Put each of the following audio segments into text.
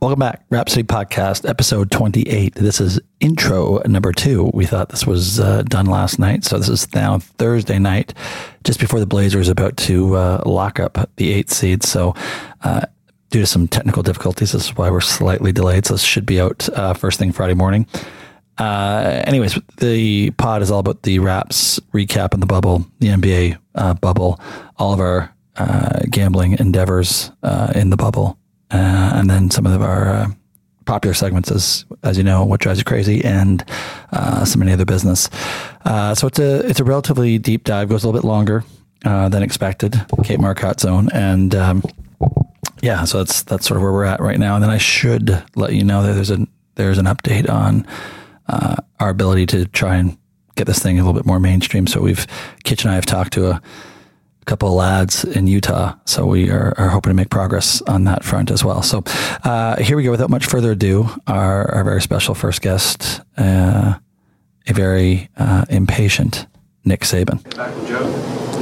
Welcome back, Rhapsody Podcast, episode 28. This is intro number two. We thought this was uh, done last night, so this is now Thursday night, just before the Blazers about to uh, lock up the eighth seed. So, uh, due to some technical difficulties, this is why we're slightly delayed. So, this should be out uh, first thing Friday morning. Uh, anyways, the pod is all about the Raps recap in the bubble, the NBA uh, bubble, all of our gambling endeavors in the bubble uh, and then some of our uh, popular segments, as as you know, what drives you crazy, and uh, some any other business. Uh, so it's a it's a relatively deep dive, goes a little bit longer uh, than expected. Kate Marcotte zone, and um, yeah, so that's that's sort of where we're at right now. And then I should let you know that there's a there's an update on uh, our ability to try and get this thing a little bit more mainstream. So we've Kitch and I have talked to a couple of lads in Utah. So we are, are, hoping to make progress on that front as well. So uh, here we go. Without much further ado, our, our very special first guest, uh, a very uh, impatient Nick Saban.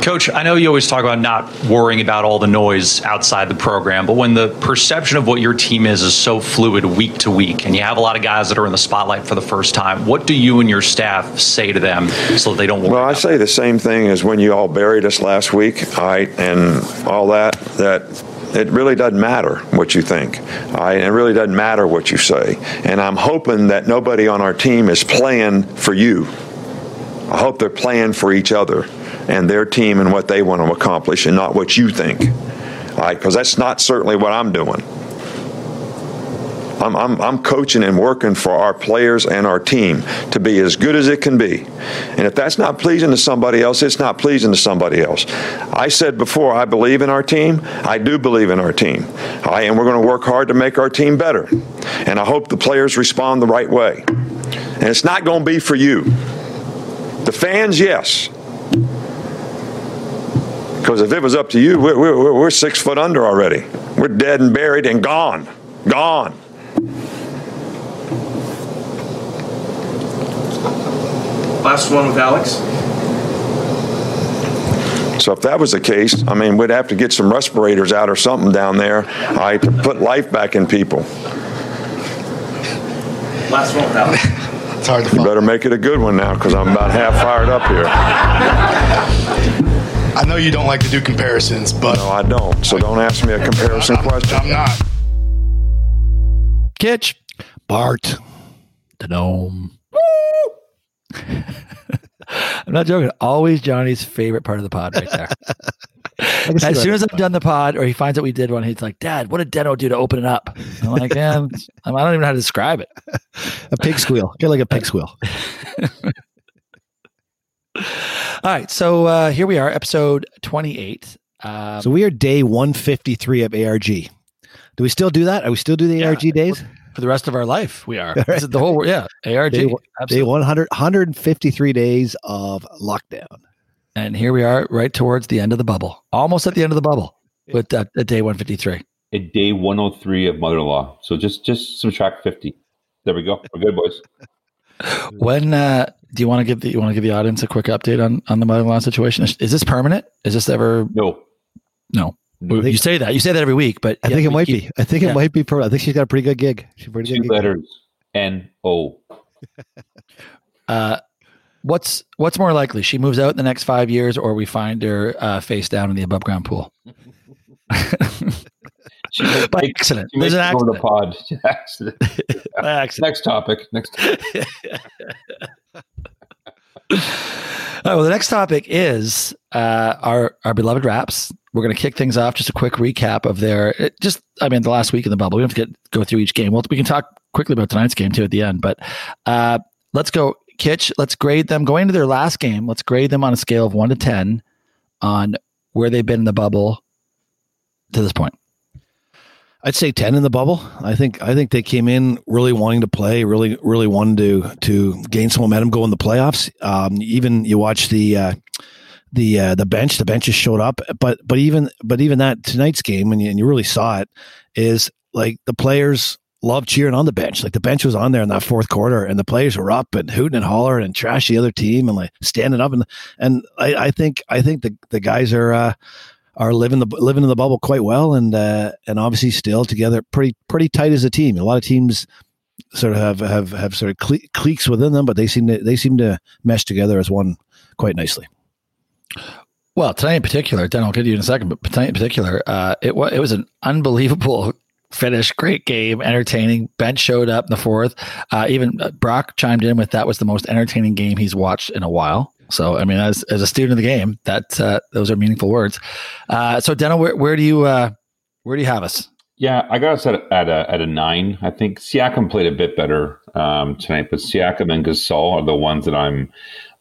Coach, I know you always talk about not worrying about all the noise outside the program, but when the perception of what your team is is so fluid week to week, and you have a lot of guys that are in the spotlight for the first time, what do you and your staff say to them so that they don't worry? Well, I say the same thing as when you all buried us last week, all right, and all that, that it really doesn't matter what you think. Right? It really doesn't matter what you say. And I'm hoping that nobody on our team is playing for you. I hope they're playing for each other and their team and what they want to accomplish and not what you think. Right? Because that's not certainly what I'm doing. I'm, I'm, I'm, coaching and working for our players and our team to be as good as it can be. And if that's not pleasing to somebody else, it's not pleasing to somebody else. I said before, I believe in our team. I do believe in our team. I, and we're going to work hard to make our team better. And I hope the players respond the right way. And it's not going to be for you. The fans, yes. Because if it was up to you, we're, we're, we're six foot under already. We're dead and buried and gone. Gone. Last one with Alex. So if that was the case, I mean, we'd have to get some respirators out or something down there right, to put life back in people. Last one with Alex. It's hard to You better make it a good one now because I'm about half fired up here. I know you don't like to do comparisons, but no, I don't. So don't ask me a comparison I'm, question. I'm not. Kitch, Bart, the gnome. I'm not joking. Always Johnny's favorite part of the pod, right there. as soon as I've done the pod, or he finds out we did one, he's like, "Dad, what did Deno do to open it up?" I'm like, "Yeah, I don't even know how to describe it." a pig squeal, get like a pig squeal. All right, so uh, here we are, episode 28. Um, so we are day 153 of ARG. Do we still do that? Are we still do the yeah, ARG days? For the rest of our life, we are. Right. the whole, yeah, ARG. Day, day 100, 153 days of lockdown. And here we are, right towards the end of the bubble, almost at the end of the bubble, with uh, at day 153. At day 103 of mother-in-law. So just just subtract 50. There we go. We're good, boys. When uh, do you want to give the you want to give the audience a quick update on on the mother-in-law situation? Is, is this permanent? Is this ever? No, no. Think, you say that you say that every week, but I think it might keep, be. I think yeah. it might be. Per, I think she's got a pretty good gig. She's pretty Two good letters. N O. uh, what's what's more likely? She moves out in the next five years, or we find her uh, face down in the above ground pool. She By accident. There's an accident. The pod. accident. accident. Next topic. Next. Topic. Right, well, the next topic is uh, our our beloved Raps. We're going to kick things off. Just a quick recap of their just. I mean, the last week in the bubble. We don't have to get go through each game. Well, we can talk quickly about tonight's game too at the end. But uh, let's go, Kitch. Let's grade them going into their last game. Let's grade them on a scale of one to ten on where they've been in the bubble to this point. I'd say ten in the bubble. I think I think they came in really wanting to play, really really wanted to to gain some momentum, go in the playoffs. Um, even you watch the uh, the uh, the bench, the benches showed up, but but even but even that tonight's game, and you, and you really saw it, is like the players love cheering on the bench. Like the bench was on there in that fourth quarter, and the players were up and hooting and hollering and trash the other team and like standing up and and I, I think I think the the guys are. Uh, are living the living in the bubble quite well, and uh, and obviously still together, pretty pretty tight as a team. A lot of teams sort of have have have sort of cle- cliques within them, but they seem to they seem to mesh together as one quite nicely. Well, tonight in particular, Dan, I'll get you in a second, but tonight in particular, uh, it was it was an unbelievable finish, great game, entertaining. Bench showed up in the fourth. Uh, even uh, Brock chimed in with that was the most entertaining game he's watched in a while. So, I mean, as, as a student of the game, that uh, those are meaningful words. Uh, so, Deno, where, where do you uh, where do you have us? Yeah, I got us at, at a at a nine. I think Siakam played a bit better um, tonight, but Siakam and Gasol are the ones that I'm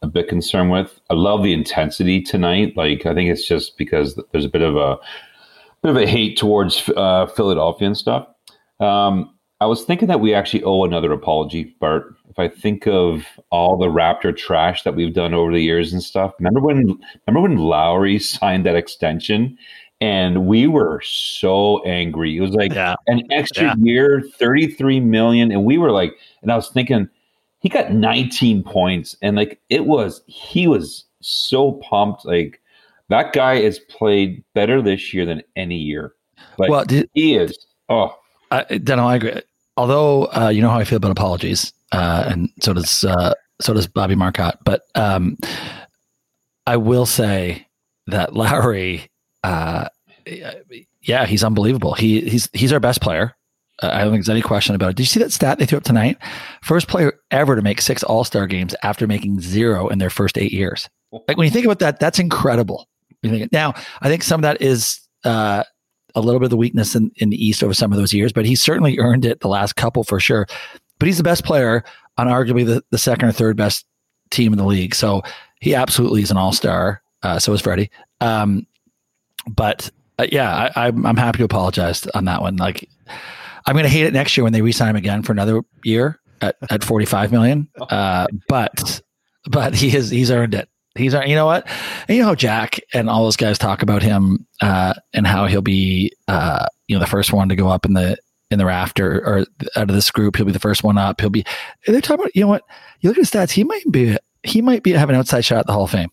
a bit concerned with. I love the intensity tonight. Like, I think it's just because there's a bit of a bit of a hate towards uh, Philadelphia and stuff. Um, I was thinking that we actually owe another apology, Bart. If I think of all the Raptor trash that we've done over the years and stuff, remember when remember when Lowry signed that extension and we were so angry. It was like yeah. an extra yeah. year, 33 million. And we were like, and I was thinking, he got 19 points. And like it was, he was so pumped. Like that guy has played better this year than any year. Like well, did, he is. Oh, I, Deno, I agree. Although uh, you know how I feel about apologies, uh, and so does uh, so does Bobby Marcotte. But um, I will say that Lowry, uh, yeah, he's unbelievable. He he's he's our best player. Uh, I don't think there's any question about it. Did you see that stat they threw up tonight? First player ever to make six All Star games after making zero in their first eight years. Like when you think about that, that's incredible. Now, I think some of that is uh, a little bit of the weakness in, in the East over some of those years, but he's certainly earned it the last couple for sure. But he's the best player on arguably the, the second or third best team in the league. So he absolutely is an all star. Uh, so is Freddie. Um, but uh, yeah, I, I'm, I'm happy to apologize on that one. Like, I'm going to hate it next year when they re-sign him again for another year at, at 45 million. Uh, but but he has he's earned it. He's, you know what? And you know how Jack and all those guys talk about him uh, and how he'll be, uh, you know, the first one to go up in the in the rafter or out of this group. He'll be the first one up. He'll be. They're talking about, you know what? You look at his stats. He might be. He might be have an outside shot at the Hall of Fame.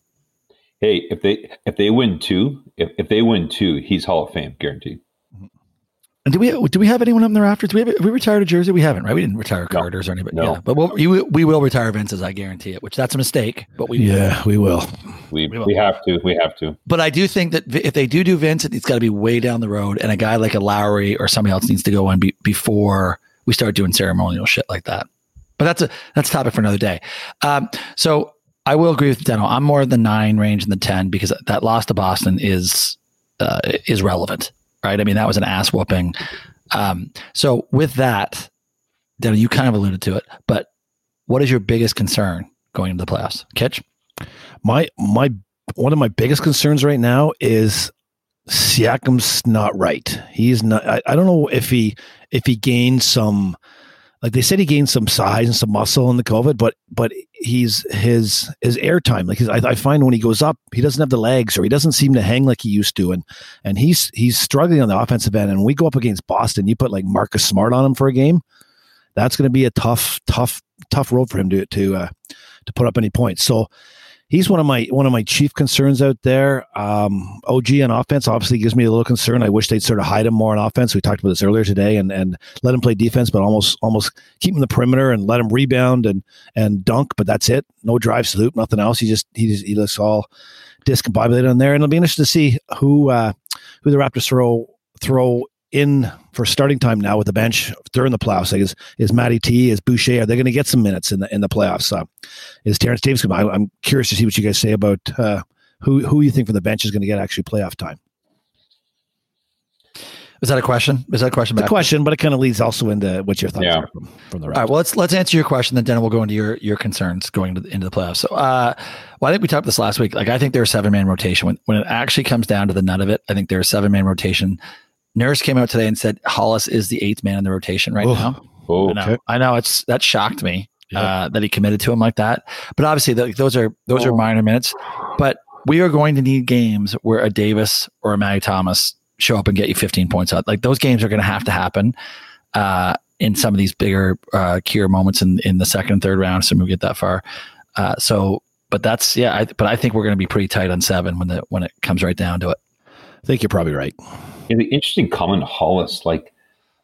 Hey, if they if they win two, if, if they win two, he's Hall of Fame guaranteed. And do we do we have anyone up in the rafters? Do we have, have we retired a jersey? We haven't, right? We didn't retire Carter's no, or anybody. No. Yeah, but we'll, we, we will retire Vince's. I guarantee it. Which that's a mistake, but we yeah we will. We we, will. we have to we have to. But I do think that if they do do Vince, it's got to be way down the road, and a guy like a Lowry or somebody else needs to go in be, before we start doing ceremonial shit like that. But that's a that's a topic for another day. Um, so I will agree with Deno. I'm more the nine range than the ten because that loss to Boston is uh, is relevant, right? I mean, that was an ass whooping. Um, so with that, Deno, you kind of alluded to it, but what is your biggest concern going into the playoffs? Kitch? My my one of my biggest concerns right now is Siakam's not right. He's not. I, I don't know if he if he gained some like they said he gained some size and some muscle in the COVID, but but he's his his airtime. Like his, I, I, find when he goes up, he doesn't have the legs or he doesn't seem to hang like he used to, and and he's he's struggling on the offensive end. And when we go up against Boston, you put like Marcus Smart on him for a game, that's going to be a tough tough tough road for him to to uh, to put up any points. So he's one of my one of my chief concerns out there. Um, OG on offense obviously gives me a little concern. I wish they'd sort of hide him more on offense. We talked about this earlier today, and and let him play defense, but almost almost keep him in the perimeter and let him rebound and and dunk. But that's it. No drive salute, nothing else. He just he just, he looks all discombobulated on there, and it'll be interesting to see who uh, who the Raptors throw throw in for starting time now with the bench during the playoffs? Like is is Matty T, is Boucher? Are they going to get some minutes in the in the playoffs? Uh, is Terrence Davis going? I, am curious to see what you guys say about uh, who who you think from the bench is going to get actually playoff time. Is that a question? Is that a question? It's a question, but it kind of leads also into what your thoughts yeah. are from, from the. All right. Well, let's let's answer your question, then, then we'll go into your your concerns going into the, into the playoffs. So, uh, well, I think we talked this last week. Like, I think there's seven man rotation when when it actually comes down to the nut of it. I think there's seven man rotation Nurse came out today and said Hollis is the eighth man in the rotation right now. Oh, I know. I know. It's that shocked me yeah. uh, that he committed to him like that. But obviously, the, those are those oh. are minor minutes. But we are going to need games where a Davis or a Matty Thomas show up and get you 15 points out. Like those games are going to have to happen uh, in some of these bigger uh, cure moments in in the second and third round. So we get that far. Uh, so, but that's yeah. I, but I think we're going to be pretty tight on seven when the when it comes right down to it. I think you're probably right. Yeah, the interesting comment, Hollis, like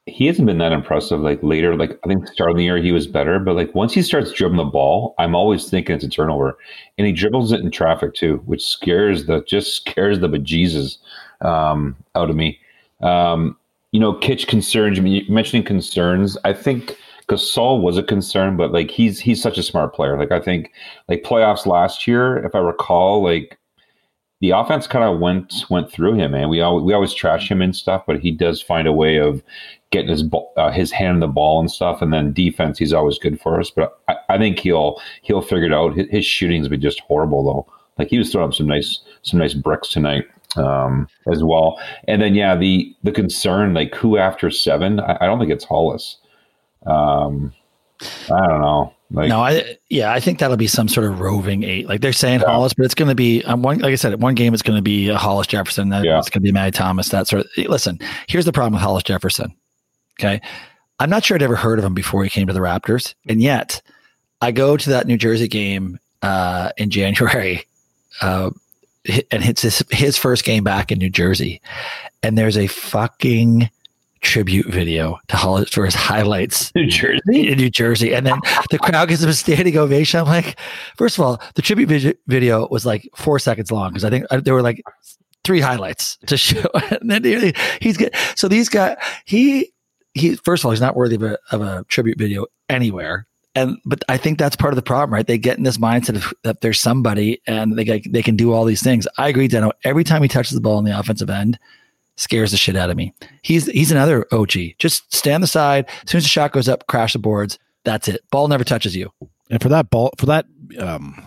he hasn't been that impressive. Like later, like I think start of the year he was better, but like once he starts dribbling the ball, I'm always thinking it's a turnover, and he dribbles it in traffic too, which scares the just scares the bejesus um, out of me. Um, you know, Kitch concerns. I mean, mentioning concerns, I think Gasol was a concern, but like he's he's such a smart player. Like I think like playoffs last year, if I recall, like the offense kind of went went through him, man. We always we always trash him and stuff, but he does find a way of getting his uh, his hand in the ball and stuff. And then defense, he's always good for us. But I, I think he'll he'll figure it out. His, his shooting's been just horrible though. Like he was throwing up some nice some nice bricks tonight um, as well. And then yeah, the the concern like who after seven? I, I don't think it's Hollis. Um, I don't know. Like, no, I yeah, I think that'll be some sort of roving eight. Like they're saying yeah. Hollis, but it's going to be um, one. Like I said, one game it's going to be a Hollis Jefferson. Then yeah. it's going to be Matty Thomas. That sort of. Listen, here's the problem with Hollis Jefferson. Okay, I'm not sure I'd ever heard of him before he came to the Raptors, and yet I go to that New Jersey game uh, in January, uh, and it's his, his first game back in New Jersey, and there's a fucking tribute video to Hollis for his highlights. New Jersey? In New Jersey. And then the crowd gives him a standing ovation. I'm like, first of all, the tribute video was like four seconds long because I think uh, there were like three highlights to show. and then he's good. So these guys, he, he, first of all, he's not worthy of a, of a tribute video anywhere. And, but I think that's part of the problem, right? They get in this mindset of that there's somebody and they, they can do all these things. I agree, Deno. Every time he touches the ball on the offensive end, scares the shit out of me. He's he's another OG. Just stand the side. As soon as the shot goes up, crash the boards. That's it. Ball never touches you. And for that ball, for that um,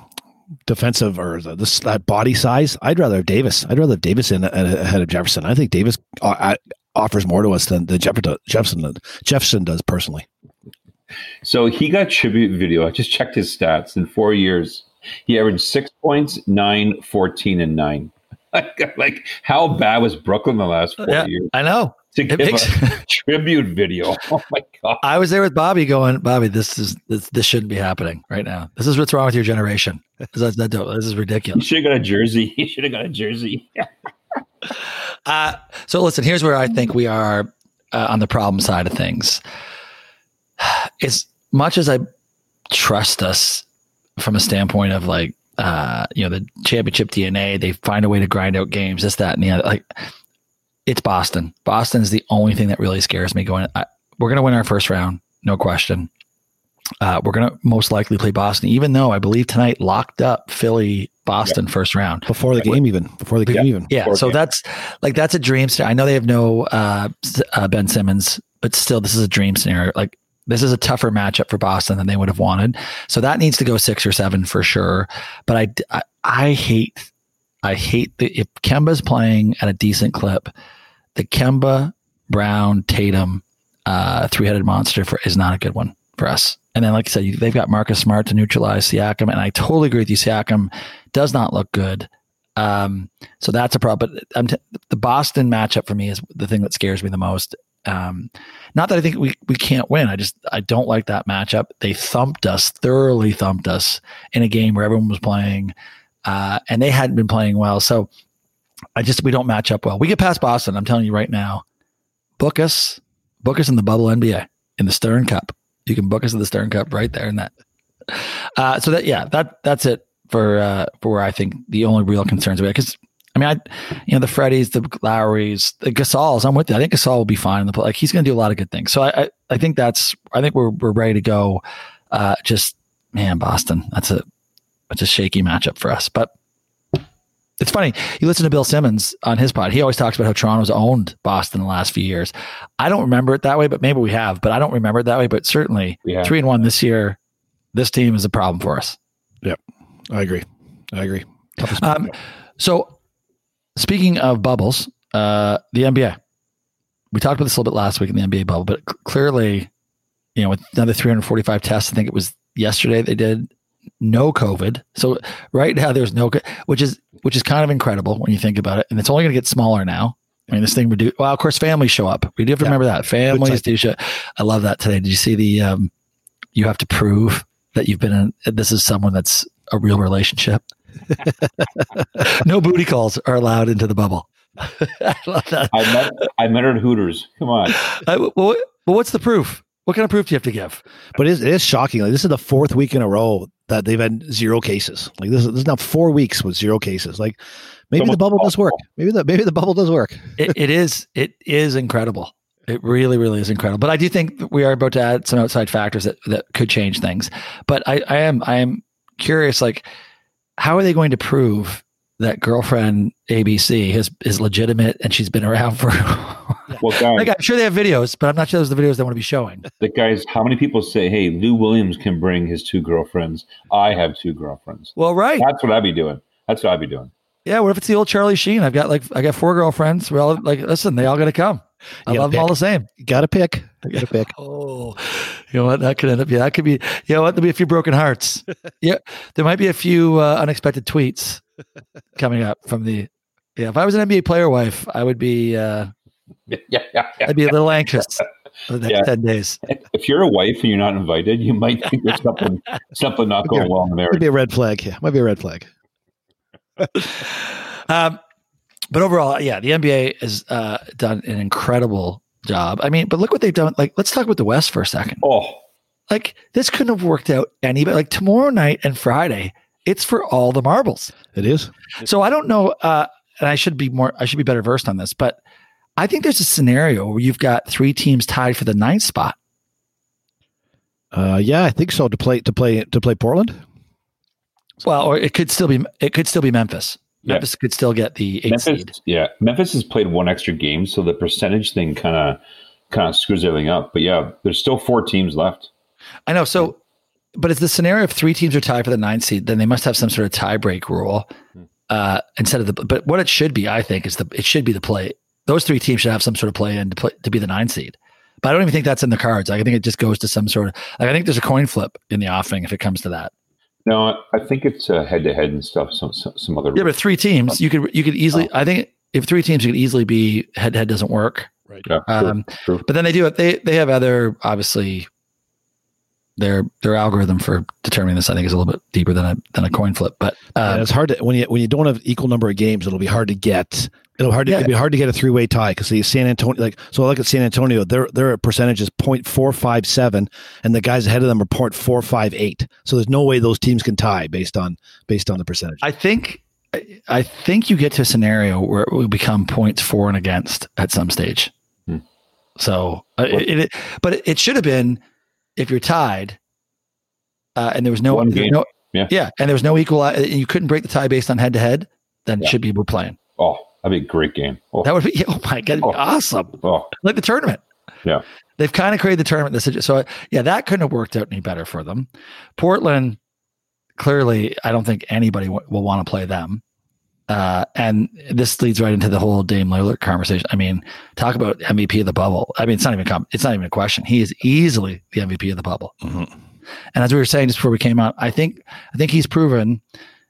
defensive or the, this that body size, I'd rather have Davis. I'd rather have Davis in ahead of Jefferson. I think Davis uh, offers more to us than the Jefferson Jefferson does personally. So he got tribute video. I just checked his stats in four years. He averaged six points, nine, 14, and nine. like, how bad was Brooklyn the last four yeah, years? I know. To give makes, a tribute video. Oh my god! I was there with Bobby, going, Bobby, this is this, this shouldn't be happening right now. This is what's wrong with your generation. This, that, this is ridiculous. You should have got a jersey. You should have got a jersey. uh, so listen, here's where I think we are uh, on the problem side of things. As much as I trust us from a standpoint of like uh, you know, the championship DNA. They find a way to grind out games, this, that, and the other. Like, it's Boston. Boston is the only thing that really scares me. Going, I, we're going to win our first round, no question. Uh, we're going to most likely play Boston, even though I believe tonight locked up Philly, Boston first round before the game, even before the game, yeah. even. Yeah, so game. that's like that's a dream. Scenario. I know they have no uh, uh, Ben Simmons, but still, this is a dream scenario. Like this is a tougher matchup for Boston than they would have wanted. So that needs to go six or seven for sure. But I, I, I hate, I hate the, if Kemba's playing at a decent clip, the Kemba, Brown, Tatum, uh, three headed monster for, is not a good one for us. And then, like I said, they've got Marcus Smart to neutralize Siakam. And I totally agree with you. Siakam does not look good. Um, so that's a problem. But t- the Boston matchup for me is the thing that scares me the most. Um, not that I think we, we can't win. I just I don't like that matchup. They thumped us, thoroughly thumped us in a game where everyone was playing, uh, and they hadn't been playing well. So I just we don't match up well. We get past Boston. I'm telling you right now. Book us, book us in the bubble NBA in the Stern Cup. You can book us in the Stern Cup right there in that. Uh, so that yeah, that that's it for uh, for where I think the only real concerns are because I mean, I, you know, the Freddys, the Lowrys, the Gasols. I'm with you. I think Gasol will be fine in the play. Like he's going to do a lot of good things. So I, I, I, think that's. I think we're we're ready to go. Uh, just man, Boston. That's a that's a shaky matchup for us. But it's funny. You listen to Bill Simmons on his pod. He always talks about how Toronto's owned Boston the last few years. I don't remember it that way, but maybe we have. But I don't remember it that way. But certainly, yeah. three and one this year. This team is a problem for us. Yep, I agree. I agree. Um, so Speaking of bubbles, uh, the NBA. We talked about this a little bit last week in the NBA bubble, but c- clearly, you know, with another 345 tests, I think it was yesterday they did no COVID. So right now there's no, which is which is kind of incredible when you think about it, and it's only going to get smaller now. I mean, this thing reduce. Well, of course, families show up. We do have to yeah. remember that families do show. I love that today. Did you see the? Um, you have to prove that you've been in. This is someone that's a real relationship. no booty calls are allowed into the bubble. I love that. I met I met her at Hooters. Come on. I, well, well, what's the proof? What kind of proof do you have to give? But it is, it is shocking. Like this is the fourth week in a row that they've had zero cases. Like this, is, this is now four weeks with zero cases. Like maybe the bubble does work. Maybe the maybe the bubble does work. It, it is. It is incredible. It really, really is incredible. But I do think we are about to add some outside factors that, that could change things. But I, I am I am curious. Like, how are they going to prove that girlfriend ABC is is legitimate and she's been around for? Well, guys, like, I'm sure they have videos, but I'm not sure those are the videos they want to be showing. the guys, how many people say, "Hey, Lou Williams can bring his two girlfriends. I have two girlfriends." Well, right. That's what I'd be doing. That's what I'd be doing. Yeah. What if it's the old Charlie Sheen? I've got like I got four girlfriends. We're all like, listen, they all got to come. I You gotta love them all the same. Gotta pick. Gotta pick. Oh, you know what? That could end up. Yeah, that could be. You know what? There'll be a few broken hearts. yeah, there might be a few uh, unexpected tweets coming up from the. Yeah, if I was an NBA player wife, I would be. Uh, Yeah, yeah, yeah. I'd be a little anxious for the next Yeah. ten days. If you're a wife and you're not invited, you might think there's something something not going well in the Might be a red flag. Yeah, might be a red flag. Um, but overall, yeah, the NBA has uh, done an incredible job. I mean, but look what they've done. Like, let's talk about the West for a second. Oh, Like, this couldn't have worked out any better. Like tomorrow night and Friday, it's for all the marbles. It is. So I don't know, uh, and I should be more, I should be better versed on this, but I think there's a scenario where you've got three teams tied for the ninth spot. Uh, yeah, I think so. To play to play to play Portland. Well, or it could still be, it could still be Memphis. Yeah. Memphis could still get the eight Memphis. seed. Yeah, Memphis has played one extra game, so the percentage thing kind of kind of screws everything up. But yeah, there's still four teams left. I know. So, but it's the scenario if three teams are tied for the ninth seed, then they must have some sort of tie break rule uh, instead of the. But what it should be, I think, is the it should be the play. Those three teams should have some sort of play in to play to be the nine seed. But I don't even think that's in the cards. Like, I think it just goes to some sort of like I think there's a coin flip in the offing if it comes to that. No, I think it's head to head and stuff. Some some, some other. Yeah, but three teams, you could you could easily. I think if three teams, you could easily be head to head doesn't work. yeah, true, Um, true. But then they do it. They they have other obviously. Their their algorithm for determining this, I think, is a little bit deeper than a than a coin flip. But and um, it's hard to when you when you don't have equal number of games, it'll be hard to get. It'll hard to, Yeah. it'll be hard to get a three way tie because the San Antonio like so I look at San Antonio their their percentage is 0.457 and the guys ahead of them are 0.458 so there's no way those teams can tie based on based on the percentage. I think I- I think you get to a scenario where it will become points for and against at some stage. Hmm. So, uh, it, it, but it should have been if you're tied, uh, and there was no, no Yeah. and there was no equal, and you couldn't break the tie based on head to head. Then it Yeah. should be we're playing. Oh, that'd be a great game. Oh, That would be oh my god, Oh. awesome! oh, Like the tournament. yeah. They've kind of created the tournament. This so yeah, that couldn't have worked out any better for them. Portland, clearly, I don't think anybody w- will want to play them. Uh, and this leads right into the whole Dame Lillard conversation. I mean, talk about MVP of the bubble. I mean, it's not even com- it's not even a question. He is easily the MVP of the bubble. Mhm. And as we were saying just before we came out, I think I think he's proven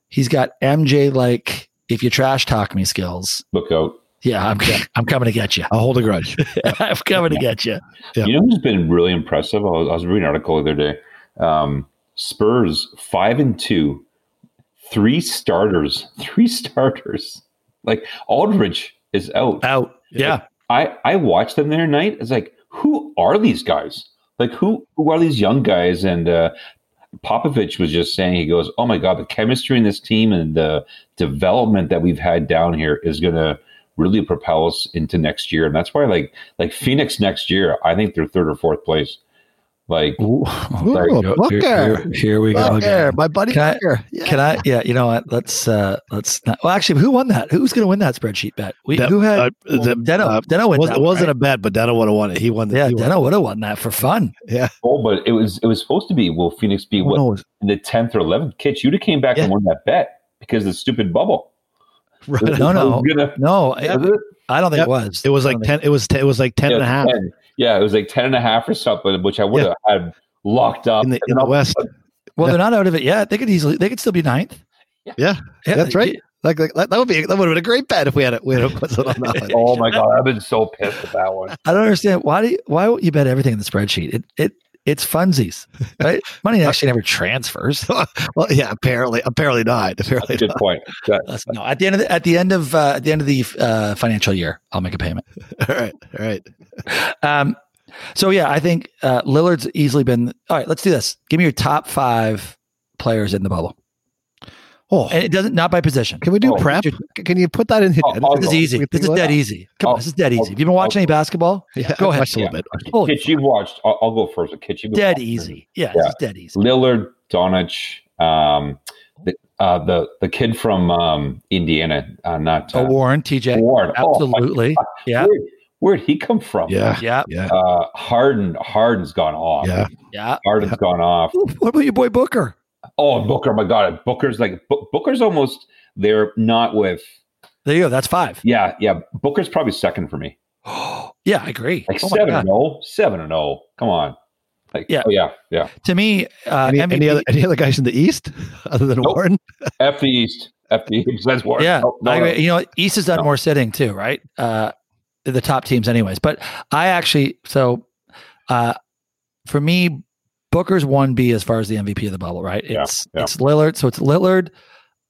he's got MJ like if you trash talk me skills. Look out. Yeah, I'm I'm coming to get you. I'll hold a grudge. I'm coming to get you. Yeah. You know who's been really impressive? I was, I was reading an article the other day. Um, Spurs five and two, three starters, three starters. Like Aldridge is out. Out. Yeah. I I watched them the other night. It's like, who are these guys? Like who who are these young guys? And uh, Popovich was just saying, he goes, "Oh my god, the chemistry in this team and the development that we've had down here is gonna." really propel us into next year and that's why like like phoenix next year i think they're third or fourth place like Ooh, Ooh, here, Booker. here- here we go again. my buddy Can I- Yeah. Can I? Yeah, you know what? Let's uh let's not. Well, actually, who won that? Who's going to win that spreadsheet bet? We That- who had uh, the- Deno? uh, Deno win was, that it one, wasn't right? a bet, but Deno would have won it. He won. The, yeah. he won. Deno would have won that for fun. Yeah. oh but it was it was supposed to be will phoenix be Oh, what no, in the 10th or 11th kitch you'd have came back Yeah. and won that bet because of the stupid bubble right. No, no. gonna- No, was I. I don't think Yep. it was. It was like ten. It was. Ten, it was like ten yeah, and a half 10. Yeah it was like 10 and a half or something which i would Yeah. have had locked up in the in the West. think- Well, they're not out of it yet. They could easily. They could still be ninth. Yeah, yeah that's right. Like, like that would be that would have been a great bet if we had it. We had put it on that oh my god i've been so pissed at that one I don't understand why do you, why would you bet everything in the spreadsheet? It it it's funsies, right? Money actually never transfers. well, yeah, apparently, apparently not. Apparently Good not. point. That- That's- no, at the end of the, at the end of uh, at the end of the uh, financial year, I'll make a payment. All right, all right. Um, so yeah, I think uh, Lillard's easily been. All right, let's do this. Give me your top five players in the bubble, Oh, and it doesn't not by position. can we do Oh, prep? Can you put that in? I'll- I'll This is easy. This is think dead about easy. Come on, I'll- this is dead I'll- easy. Have you been watching I'll- any basketball? Yeah, Go ahead. watched a little bit. Holy Kitch, you've watched. I'll, I'll go first. Kitch, you've dead watched. easy. Yeah, Yeah. this is dead easy. Lillard, Doncic, um, the, uh, the the kid from um, Indiana, uh, not uh, Oh, Warren, TJ, Warren. Oh, absolutely. God. Yeah, Where, where'd he come from? Yeah, yeah, yeah, Uh, Harden. Harden's gone off. yeah. yeah. Harden's gone off. What about your boy Booker? Oh, Booker. My God, Booker's like Booker's almost. They're not with. There you go. That's five. Yeah, yeah. Booker's probably second for me. yeah, I agree. Like Oh my seven and zero. Seven and zero. Come on. Like Yeah. Oh yeah. Yeah. To me, uh, Any, MVP any other any other guys in the East other than Nope. Warren? F the East. F the East. That's Warren. Yeah, No, no, I no. You know, East has done No. more sitting too, right? Uh, the top teams, anyways. But I actually, so uh, for me, Booker's one B as far as the MVP of the bubble, right? Yeah, It's yeah. it's Lillard, so it's Lillard,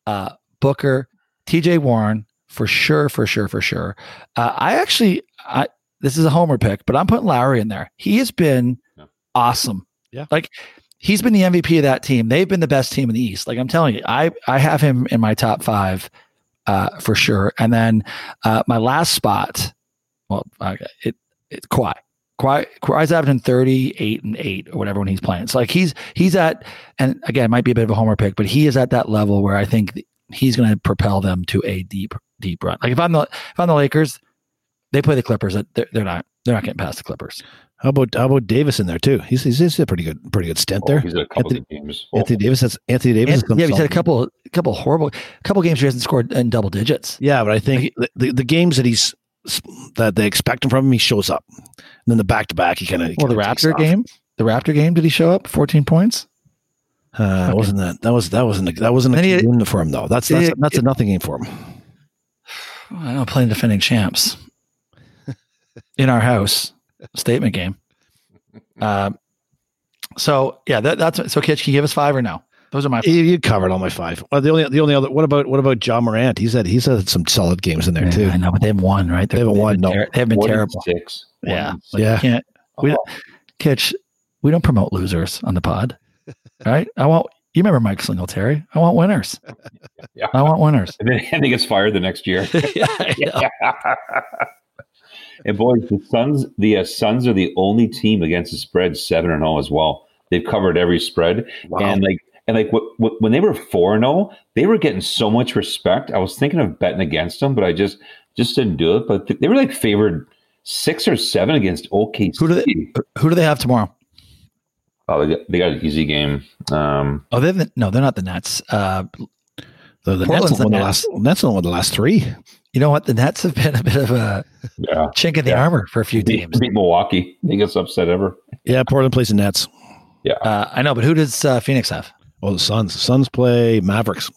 uh, Booker, T.J. Warren for sure, for sure, for sure. Uh, I actually, I this is a homer pick, but I'm putting Lowry in there. He has been Yeah. awesome. Yeah. like he's been the MVP of that team. They've been the best team in the East. Like I'm telling you, I I have him in my top five uh, for sure. And then uh, my last spot, well, okay, it it Kawhi. Kawhi, Kawhi's averaging 38 and 8 or whatever when he's playing. So like he's he's at and again, it might be a bit of a homer pick, but he is at that level where I think he's going to propel them to a deep deep run. Like if I'm the if I'm the Lakers, they play the Clippers, they're, they're not they're not getting past the Clippers. How about how about Davis in there too? He's he's, he's a pretty good pretty good stint Oh, there. he's at a couple Anthony- of games. Oh, Anthony Davis. That's Anthony Davis. And, has yeah, he's had a solid. couple couple horrible couple games he hasn't scored in double digits. Yeah, but I think the, the, the games that he's that they expect him from him, he shows up. And then the back to back, he kind of Well, the Raptor game, the Raptor game, did he show up? 14 points. Uh, Okay. wasn't that that was that wasn't a, that wasn't a he- game for him though. That's that's It- that's a nothing game for him. I know, playing defending champs in our house statement game. Um, so yeah, that, that's so. Kitch, can you give us five or no? Those are my. You, you covered all my five. Well, the only the only other what about what about John Morant? He's had he's had some solid games in there Yeah, too. I know, but they haven't won, right? They haven't they've won, been no. ter- they have been one terrible. Six. One Yeah, like, Yeah. You can't. We don't, Kitch, we don't promote losers on the pod, right? I want. You remember Mike Singletary? I want winners. Yeah. I want winners. And then and he gets fired the next year. yeah, I know. and boys, the Suns, the uh, Suns are the only team against the spread seven and zero as well. They've covered every spread, Wow. and like and like wh- wh- when they were four and zero, they were getting so much respect. I was thinking of betting against them, but I just just didn't do it. But th- they were like favored six or seven against OKC. Who do they? Who do they have tomorrow? Oh, they got, they got an easy game. Um, Oh, they've no, they're not the Nets. Uh, The, the Nets the won the last Nets won the last three. you know what? The Nets have been a bit of a yeah, chink in the Yeah. armor for a few beat, teams. beat Milwaukee. Biggest upset ever. Yeah, Portland plays the Nets. Yeah, Uh, I know, but who does uh, Phoenix have? Oh, the Suns. Suns play Mavericks.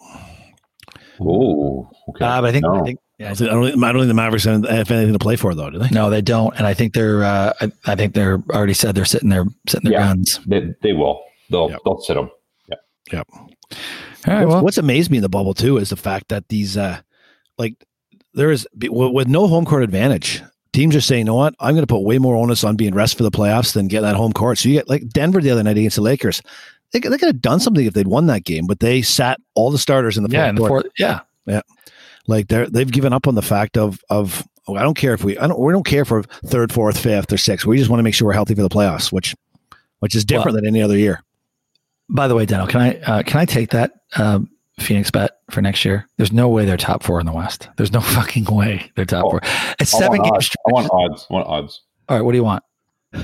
Oh, okay. Uh, but I think, No. I think yeah, I don't, think- I don't think the Mavericks have anything to play for though, do they? no, they don't, and I think they're. Uh, I, I think they're already said they're sitting there, sitting their Yeah. guns. they, they will. They'll Yep. they'll sit them. Yep. All right, what's, well, what's amazed me in the bubble too is the fact that these, uh, like, there is with with no home court advantage. Teams are saying, "You know what? I'm going to put way more onus on being rest for the playoffs than getting that home court." So you get like Denver the other night against the Lakers. They, they could have done something if they'd won that game, but they sat all the starters in the yeah, fourth in the fourth, yeah, Like they're they've given up on the fact of of oh, I don't care if we I don't we don't care for third, fourth, fifth, or sixth. We just want to make sure we're healthy for the playoffs, which which is different than any other year. By the way, Deno, can I uh, can I take that um, Phoenix bet for next year? There's no way they're top four in the West. There's no fucking way they're top Oh, four. It's I seven want games. odds. I want odds. I want odds. All right, what do you want?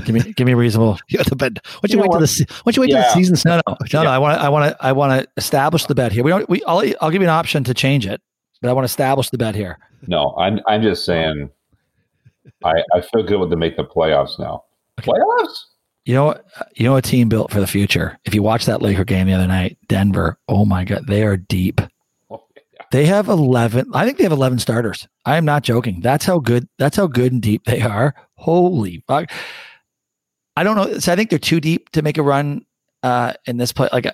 Give me give me a reasonable. You got the bet. Why don't You you, wait till what? the se- why don't you wait till Yeah. the season No, starts? no, no, no. I want to I want to I want to establish the bet here. We don't. We I'll I'll give you an option to change it, but I want to establish the bet here. No, I'm I'm just saying. I I feel good with to make the playoffs now. Playoffs? You know? You know a team built for the future. If you watch that Laker game the other night, Denver. Oh my God, they are deep. Oh, they have eleven. I think they have eleven starters. I am not joking. That's how good. That's how good and deep they are. Holy fuck! I don't know. So I think they're too deep to make a run uh, in this play. Like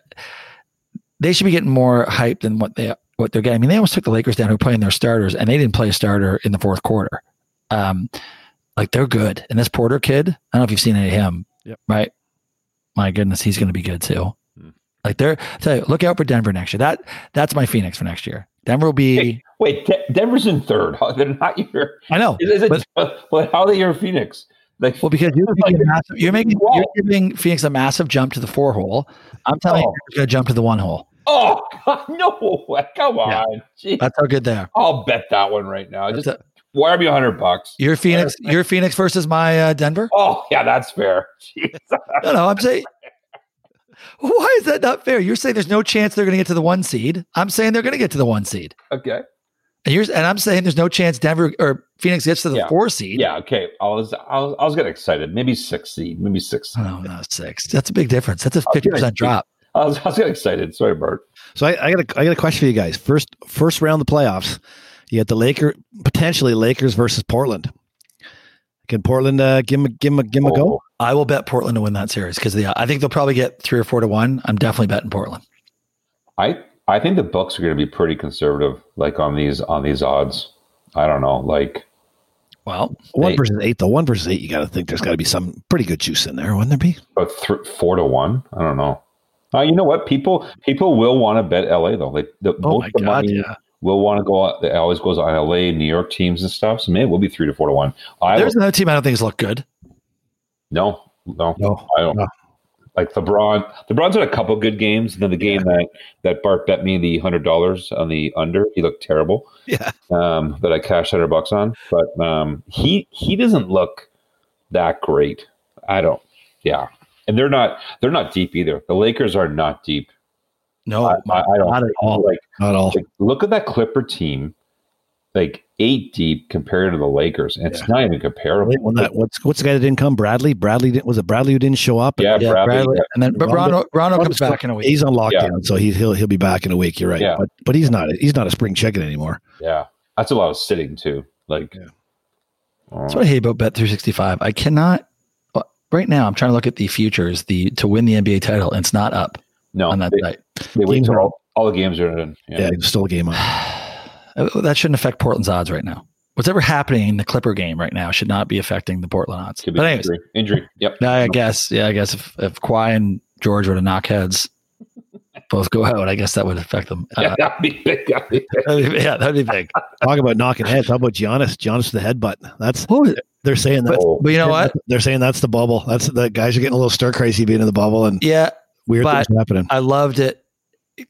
they should be getting more hype than what they what they're getting. I mean, they almost took the Lakers down who were playing their starters, and they didn't play a starter in the fourth quarter. Um, like they're good. And this Porter kid, I don't know if you've seen any of him, Yep. right? My goodness, he's going to be good too. Hmm. Like they're tell you, look out for Denver next year. That that's my Phoenix for next year. Denver will be. Hey, wait, De- Denver's in third. They're not your. I know, Is it, but but, how are they your Phoenix? Like, well, because you're, Like- making a massive, you're making you're giving Phoenix a massive jump to the four hole. I'm telling Oh. you, you're going to jump to the one hole. oh God, no! Come Yeah. on, Jeez. That's how good they are. I'll bet that one right now. That's Just a- wire me a hundred bucks. You're Phoenix. You're Phoenix versus my uh, Denver. Oh yeah, that's fair. Jeez. No, no, I'm saying. Why is that not fair? You're saying there's no chance they're going to get to the one seed. I'm saying they're going to get to the one seed. okay. And you're and I'm saying there's no chance Denver or Phoenix gets to the Yeah. four seed. Yeah. Okay. I was I was, I was getting excited. Maybe six seed. Maybe six. Oh no, six. That's a big difference. That's a fifty percent drop. I was, I was getting excited. Sorry, Bart. So I, I got a I got a question for you guys. First first round of the playoffs, you got the Laker potentially Lakers versus Portland. Can Portland uh, give 'em a give 'em a give 'em a go? I will bet Portland to win that series because I think they'll probably get three or four to one. I'm definitely betting Portland. I I think the books are going to be pretty conservative, like on these on these odds. I don't know, like Well, One Eight. versus eight. The one versus eight, you got to think there's got to be some pretty good juice in there, wouldn't there be? about th- four to one. I don't know. Uh, you know what? People people will want to bet LA though. Like the oh most my the God, money yeah. will want to go. out- It always goes on LA, New York teams and stuff. So maybe it will be three to four to one. I There's another team I don't think has looked good. no, no, No, I don't. no. Like LeBron, LeBron's had a couple good games. And then the game that that Bart bet me the hundred dollars on the under, he looked terrible. Yeah. Um, that I cashed hundred bucks on, but um, he he doesn't look that great. I don't. Yeah, and they're not they're not deep either. The Lakers are not deep. No, I, I, I don't not at all. like. Not all. like, look at that Clipper team, like eight deep compared to the Lakers. And it's not even comparable. When that, what's what's the guy that didn't come? Bradley. Bradley didn't, was it Bradley who didn't show up? yeah, yeah, Bradley. Bradley, and then but Rondo- Rondo, Rondo Rondo's comes back in a week. He's on lockdown, Yeah. so he, he'll he'll be back in a week. You're right, Yeah. but but he's not he's not a spring chicken anymore. Yeah, that's a lot of sitting too. Like, Yeah. That's what I hate about Bet 365. I cannot. uh, Right now, I'm trying to look at the futures, the to win the NBA title, and it's not up no, on that they, site. they wait Games all, all the games are in. Yeah, Yeah. still a game on. Uh, That shouldn't affect Portland's odds right now. What's ever happening in the Clipper game right now should not be affecting the Portland odds. But anyways, injury. Injury. Yep. yeah, I guess, yeah, I guess if if Kawhi and George were to knock heads, both go out, I guess that would affect them. Yeah, Uh, that'd be big. That'd be big. that'd be- yeah, that'd be big. Talk about knocking heads. How about Giannis? Giannis the headbutt. That's What? they're saying that. Oh, But you know what? They're saying that's the bubble. That's the guys are getting a little stir crazy being in the bubble and Yeah, weird things happening. I loved it.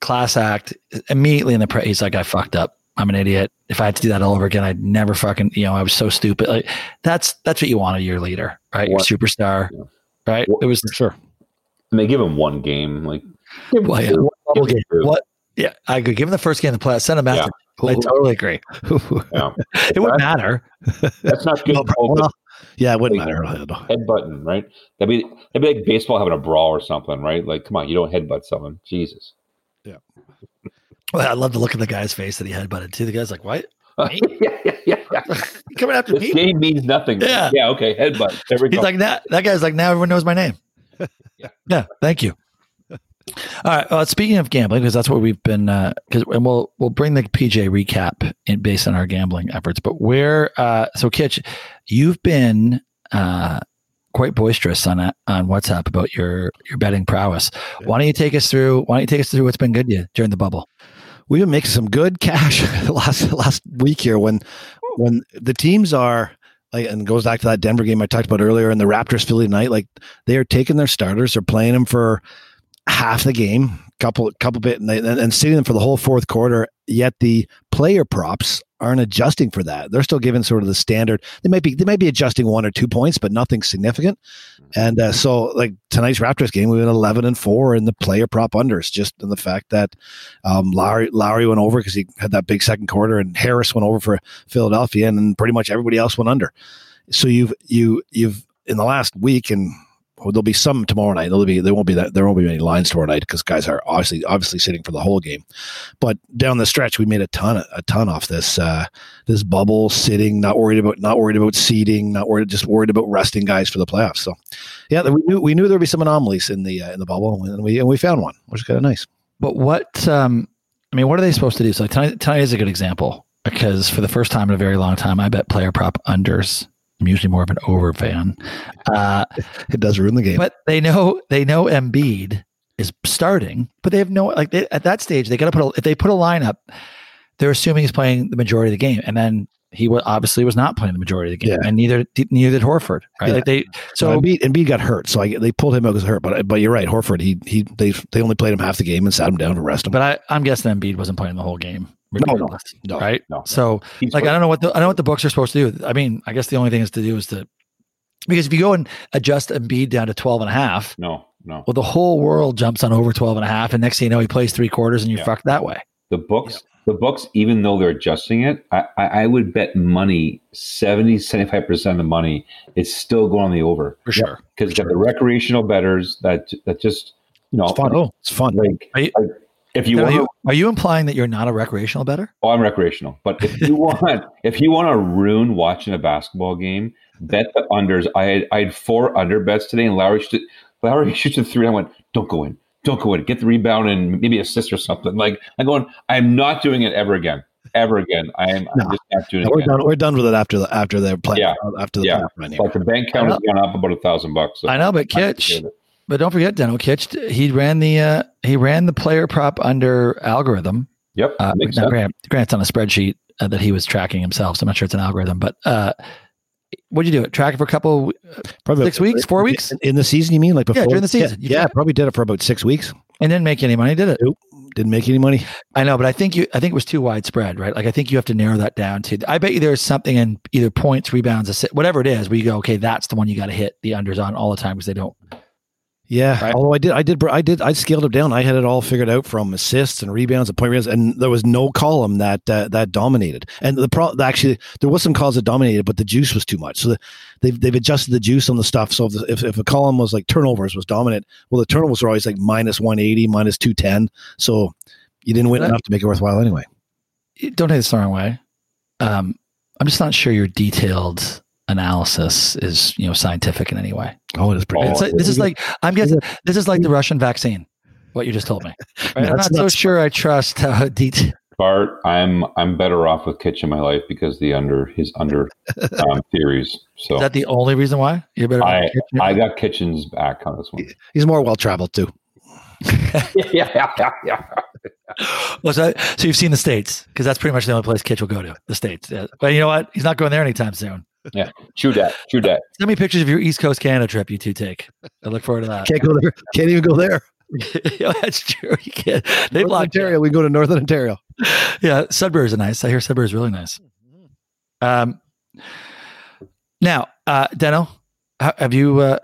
Class act immediately in the press. He's like, I fucked up. I'm an idiot. If I had to do that all over again, I'd never fucking, you know, I was so stupid. Like that's, that's what you want of your leader, right? Your What- superstar, Yeah. right? What- It was For sure. And they give him one game. Like, Well, yeah. two. bubble game. What? Yeah. I could give him the first game of the play. Send a message. I totally agree. Yeah. It wouldn't matter. That's not good. No, well, yeah, it wouldn't matter. headbutting, right? That'd be that'd be like baseball having a brawl or something, right? Like, come on, you don't headbutt someone. Jesus. Well, I love the look at the guy's face that he headbutted too. The guy's like, what? yeah, yeah, yeah, yeah. Coming after This me? game means nothing. Yeah. Yeah. Okay. Headbutt. There we He's go. like that. That guy's like now everyone knows my name. Yeah. yeah. Thank you. All right. Uh, speaking of gambling, because that's what we've been, because and we'll we'll bring the PJ recap in based on our gambling efforts. But where, uh, so Kitch, you've been uh, quite boisterous on on WhatsApp about your your betting prowess. Why don't you take us through? Why don't you take us through what's been good to you during the bubble? We've been making some good cash last last week here when when the teams are like and goes back to that Denver game I talked about earlier and the Raptors Philly night like they are taking their starters. They're playing them for half the game couple couple bit and, they, and, and sitting them for the whole fourth quarter yet the player props aren't adjusting for that. They're still giving sort of the standard. They might be they might be adjusting one or two points but nothing significant. And uh, so like tonight's Raptors game we went 11 and 4 in the player prop unders just in the fact that um, Lowry Lowry went over because he had that big second quarter, and Harris went over for Philadelphia, and then pretty much everybody else went under. So you've you you've in the last week and there'll be some tomorrow night. There'll be there won't be that there won't be any lines tomorrow night because guys are obviously obviously sitting for the whole game. But down the stretch, we made a ton a ton off this uh, this bubble sitting, not worried about not worried about seeding, not worried just worried about resting guys for the playoffs. So yeah, we knew we knew there'd be some anomalies in the uh, in the bubble, and we and we found one, which is kind of nice. But what um, I mean, what are they supposed to do? So tonight, tonight is a good example because for the first time in a very long time, I bet player prop unders I'm usually more of an over fan. Uh, it does ruin the game. But they know they know Embiid is starting, but they have no like they, at that stage they got to put a, if they put a lineup, they're assuming he's playing the majority of the game, and then he was obviously was not playing the majority of the game, yeah. and neither neither did Horford. Right? Yeah. Like they so no, Embiid, Embiid got hurt, so I, they pulled him out because hurt. But but you're right, Horford he he they they only played him half the game and sat him down to rest him. But I, I'm guessing Embiid wasn't playing the whole game regardless. No, no, right? No. So He's like I don't know what the, I don't know what the books are supposed to do. I mean, I guess the only thing is to do is to because if you go and adjust Embiid down to 12 and a half, no, no. Well, the whole world jumps on over 12 and a half and next thing you know he plays three quarters and you're yeah. fucked that way. The books yeah. The books, even though they're adjusting it, I, I would bet money 70, 75% of the money is still going on the over. For sure. Because sure. the recreational betters that that just, you know, it's fun. Oh, it's fun. Like, if you, are, you, are you implying that you're not a recreational better? Oh, I'm recreational. But if you want, if you want to ruin watching a basketball game, bet the unders. I had I had four under bets today, and Lowry shoots Lowry shoots a three. I went, don't go in, don't go in, get the rebound and maybe assist or something. Like I'm going, I'm not doing it ever again. Ever again. I am no. just not doing no, it. We're again. done. We're done with it after the after the play. Yeah. After the yeah. Run Like the bank count has gone up about a thousand bucks. So I know, but Kitch, but don't forget, Deno Kitch, he ran the uh, he ran the player prop under algorithm. Yep. Uh, now, Grant, Grant's on a spreadsheet uh, that he was tracking himself, so I'm not sure it's an algorithm. But uh, what did you do? It track it for a couple, uh, probably six weeks, four weeks in the season. You mean like before? Yeah, during the season. Yeah, yeah probably did it for about six weeks and didn't make any money. Did it? Nope. Didn't make any money. I know, but I think you. I think it was too widespread, right? Like I think you have to narrow that down to. I bet you there's something in either points, rebounds, whatever it is, where you go, okay, that's the one you got to hit the unders on all the time because they don't yeah, right? although I did, I did, I did, I scaled it down. I had it all figured out from assists and rebounds and point rebounds, and there was no column that uh, that dominated. And the pro, actually, there was some calls that dominated, but the juice was too much. So the, they've they've adjusted the juice on the stuff. So if, the, if, if a column was like turnovers was dominant, well, the turnovers were always like minus one eighty, minus two ten. So you didn't win enough to make it worthwhile anyway. Don't take this the wrong way. Um, I'm just not sure you're detailed analysis is you know scientific in any way. Oh, it is pretty. Like, this is like I'm guessing this is like the Russian vaccine. What you just told me. Right? no, I'm not so sure I trust how detailed. Bart, I'm I'm better off with Kitch in my life because the under his under um, theories. So is that the only reason why you're better? I I got Kitchen's back on this one. He's more well traveled too. yeah, yeah, yeah, yeah. well, so, so you've seen the states because that's pretty much the only place Kitch will go to the states. But you know what? He's not going there anytime soon yeah, true that. True that. Send me pictures of your East Coast Canada trip you two take. I look forward to that. Can't go there. Can't even go there. yeah, that's true. You can't. They block Ontario. We go to Northern Ontario. Yeah, Sudbury is nice. I hear Sudbury is really nice. Um, now, uh, Deno, have you? Uh,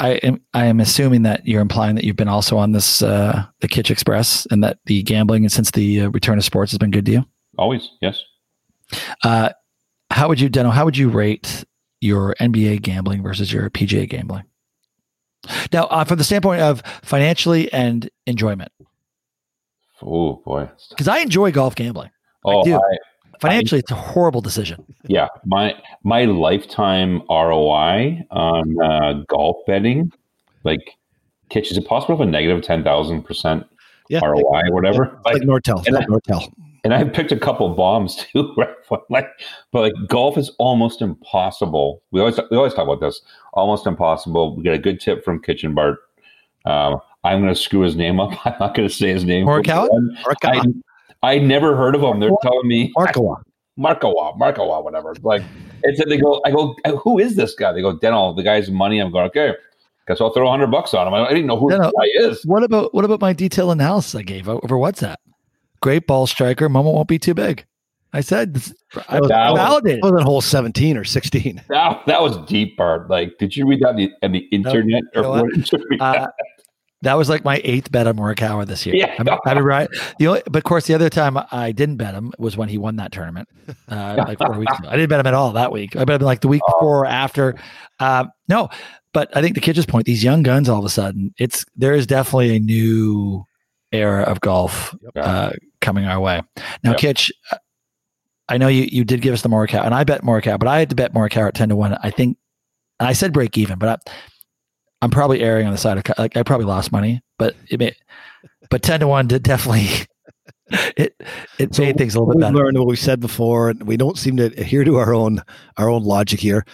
I am. I am assuming that you're implying that you've been also on this uh, the Kitch Express, and that the gambling and since the uh, return of sports has been good to you. Always, yes. Uh, how would you, Deno, how would you rate your NBA gambling versus your PGA gambling? Now, uh, from the standpoint of financially and enjoyment. Oh boy, because I enjoy golf gambling. Oh, I do. I, financially, I, it's a horrible decision. Yeah, my my lifetime ROI on uh, golf betting, like, is it possible to have a negative ten thousand percent ROI or whatever? Yeah, like, like Nortel, like Nortel and I've picked a couple bombs too, right? like, but like golf is almost impossible. We always we always talk about this. Almost impossible. We get a good tip from Kitchen Bart. Um, I'm going to screw his name up. I'm not going to say his name. I, I never heard of him. They're telling me Markawa, Markawa, Markawa, whatever. Like it's they go. I go. Who is this guy? They go. Dental. The guy's money. I'm going. Okay. Guess I'll throw hundred bucks on him. I didn't know who Dental, guy is. What about what about my detail analysis I gave over WhatsApp? Great ball striker. Moment won't be too big. I said, I that validated. Was, was hole 17 or 16? That, that was deep part. Like, did you read that on the, on the internet? No, or what? Uh, that was like my eighth bet on Morikawa this year. Yeah. I mean, I mean, right. The only, but of course, the other time I didn't bet him was when he won that tournament, uh, like four weeks ago. I didn't bet him at all that week. I bet him like the week oh. before or after. Uh, no, but I think the Kitch's point, these young guns, all of a sudden, it's there is definitely a new era of golf uh, coming our way. Now, Yep. Kitch, uh, I know you you did give us the Morikawa, and I bet Morikawa, but I had to bet Morikawa at ten to one. I think, and I said break even, but I, I'm probably erring on the side of like I probably lost money, but it may, but ten to one did definitely it it So made things a little bit We've better. learned what we said before, and we don't seem to adhere to our own our own logic here.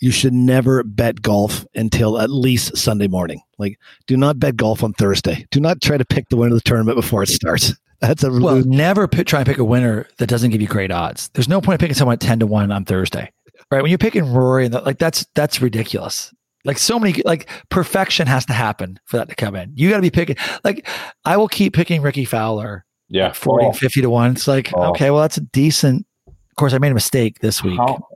You should never bet golf until at least Sunday morning. Like, do not bet golf on Thursday. Do not try to pick the winner of the tournament before it starts. That's a Well, never p- try and pick a winner that doesn't give you great odds. There's no point in picking someone at ten to one on Thursday, right? When you're picking Rory and the, like that's that's ridiculous. Like so many like perfection has to happen for that to come in. You got to be picking. Like I will keep picking Rickie Fowler Yeah. at 40 Oh, 50 to one. It's like Oh. okay, well that's a decent. Of course, I made a mistake this week. how,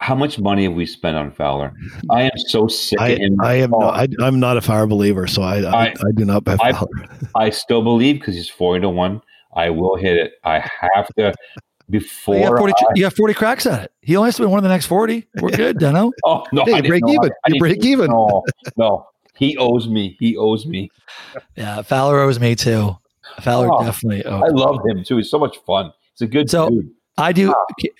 how much money have we spent on Fowler? I am so sick I, of him. I am Oh, not, I, I'm not a fire believer, so I I, I- I, do not bet I- Fowler. I still believe because he's 40 to 1. I will hit it. I have to before. you, got 40, I- you got 40 cracks at it. He only has to win one of the next 40. We're good, Deno. oh, no. Hey, I break know. even. You break even. No, no. He owes me. He owes me. Yeah, Fowler owes me too. Fowler Oh, definitely owes. I love him too. He's so much fun. He's a good So- dude. I do,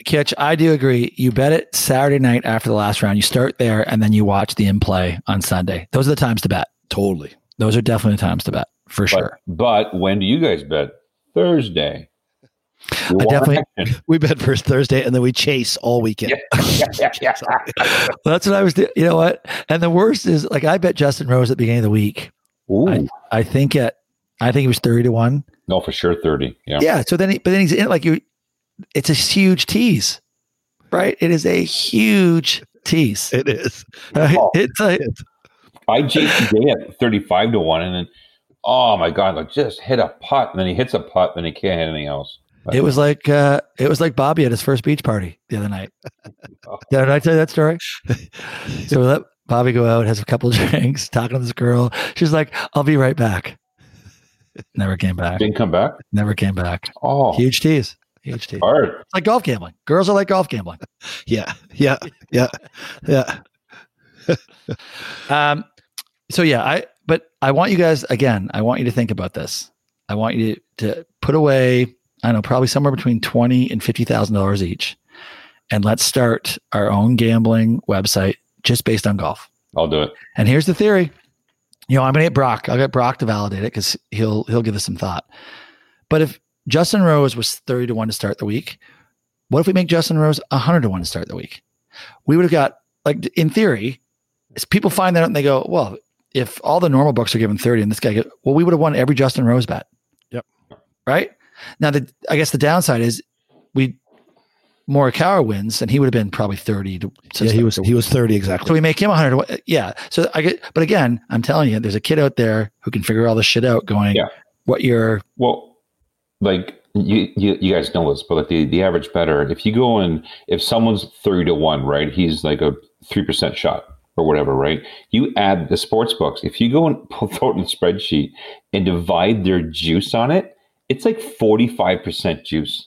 Kitch. I do agree. You bet it Saturday night after the last round. You start there, and then you watch the in play on Sunday. Those are the times to bet. Totally. Those are definitely the times to bet for But, sure. but when do you guys bet? Thursday. I definitely- action. We bet first Thursday, and then we chase all weekend. Yeah, yeah, yeah. Well, that's what I was. doing. You know what? And the worst is, like, I bet Justin Rose at the beginning of the week. Ooh. I, I think at, I think it was thirty to one. no, for sure 30. Yeah. Yeah. So then, he, but then he's in like you. It's a huge tease, right? It is a huge tease. It is. Right? Oh. It's a, I JPJ at 35 to 1, and then, oh my God, like just hit a putt. And then he hits a putt, and he can't hit anything else. It was like uh, it was like Bobby at his first beach party the other night. Did I tell you that story? so we let Bobby go out, has a couple of drinks, talking to this girl. She's like, "I'll be right back." Never came back. Didn't come back. Never came back. Oh, Huge tease. Huge tease. hard. It's like golf gambling. Girls are like golf gambling. Yeah. Yeah. Yeah. Yeah. Um. So yeah, I but I want you guys again. I want you to think about this. I want you to, to put away. I don't know, probably somewhere between twenty and fifty thousand dollars each, and let's start our own gambling website just based on golf. I'll do it. And here's the theory. You know, I'm going to get Brock. I'll get Brock to validate it because he'll he'll give us some thought. But if Justin Rose was thirty to one to start the week, what if we make Justin Rose hundred to one to start the week? We would have got like in theory, is people find that out and they go, well, if all the normal books are given thirty and this guy, get, well, we would have won every Justin Rose bet. Yep. Right now, the I guess the downside is we Morikawa wins and he would have been probably thirty to. to Yeah. He was the he was thirty exactly. so we make him 100. Yeah. So I get, but again, I'm telling you, there's a kid out there who can figure all this shit out going, Yeah. what your, Well, like you, you, you guys know this, but like the, the average better, if you go in, if someone's 30 to 1, right, he's like a 3% shot or whatever, right? You add the sports books. If you go and pull, throw it in a spreadsheet and divide their juice on it, it's like 45% juice.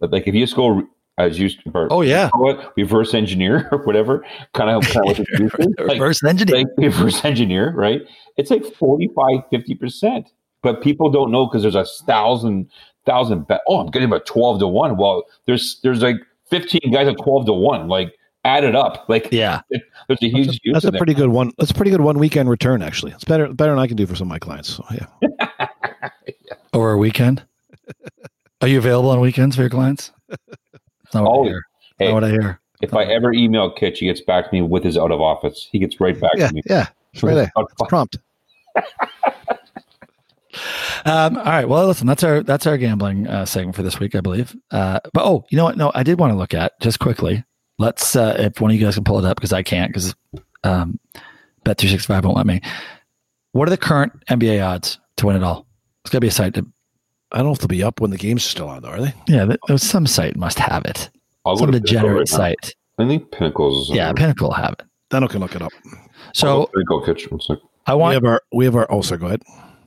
Like if you just go as you oh yeah, it reverse engineer or whatever, kind of, kind of what is. Like, reverse engineer. like reverse engineer, right? It's like 45, 50%. But people don't know because there's a thousand, thousand bet. Oh, I'm getting about 12 to 1. Well, there's there's like 15 guys at 12 to 1. Like add it up. Like yeah. there's a huge That's a, that's in a there. pretty good one. That's a pretty good one weekend return. Actually, it's better better than I can do for some of my clients. So yeah. Oh, over a weekend. Are you available on weekends for your clients? That's not what Always. I hear. Hey. Not what I hear. If I ever email Kitch, he gets back to me with his out of office. He gets right back Yeah. to me. Yeah. It's right there. It's prompt. Um, all right. Well, listen, that's our, that's our gambling uh, segment for this week, I believe. Uh, but, oh, you know what? No, I did want to look at just quickly. Let's, uh, if one of you guys can pull it up because I can't because um, Bet365 won't let me. What are the current NBA odds to win it all? It's got to be a site to I don't know if they'll be up when the game's are still on, though, are they? Yeah, there's some site must have it. I'll go Some degenerate right site. I think Pinnacle's. Yeah, Pinnacle will have it. Deno can look it up. I'll go So Pinnacle Kitch. One sec. I We want have our we have our. Oh, sorry. Go ahead.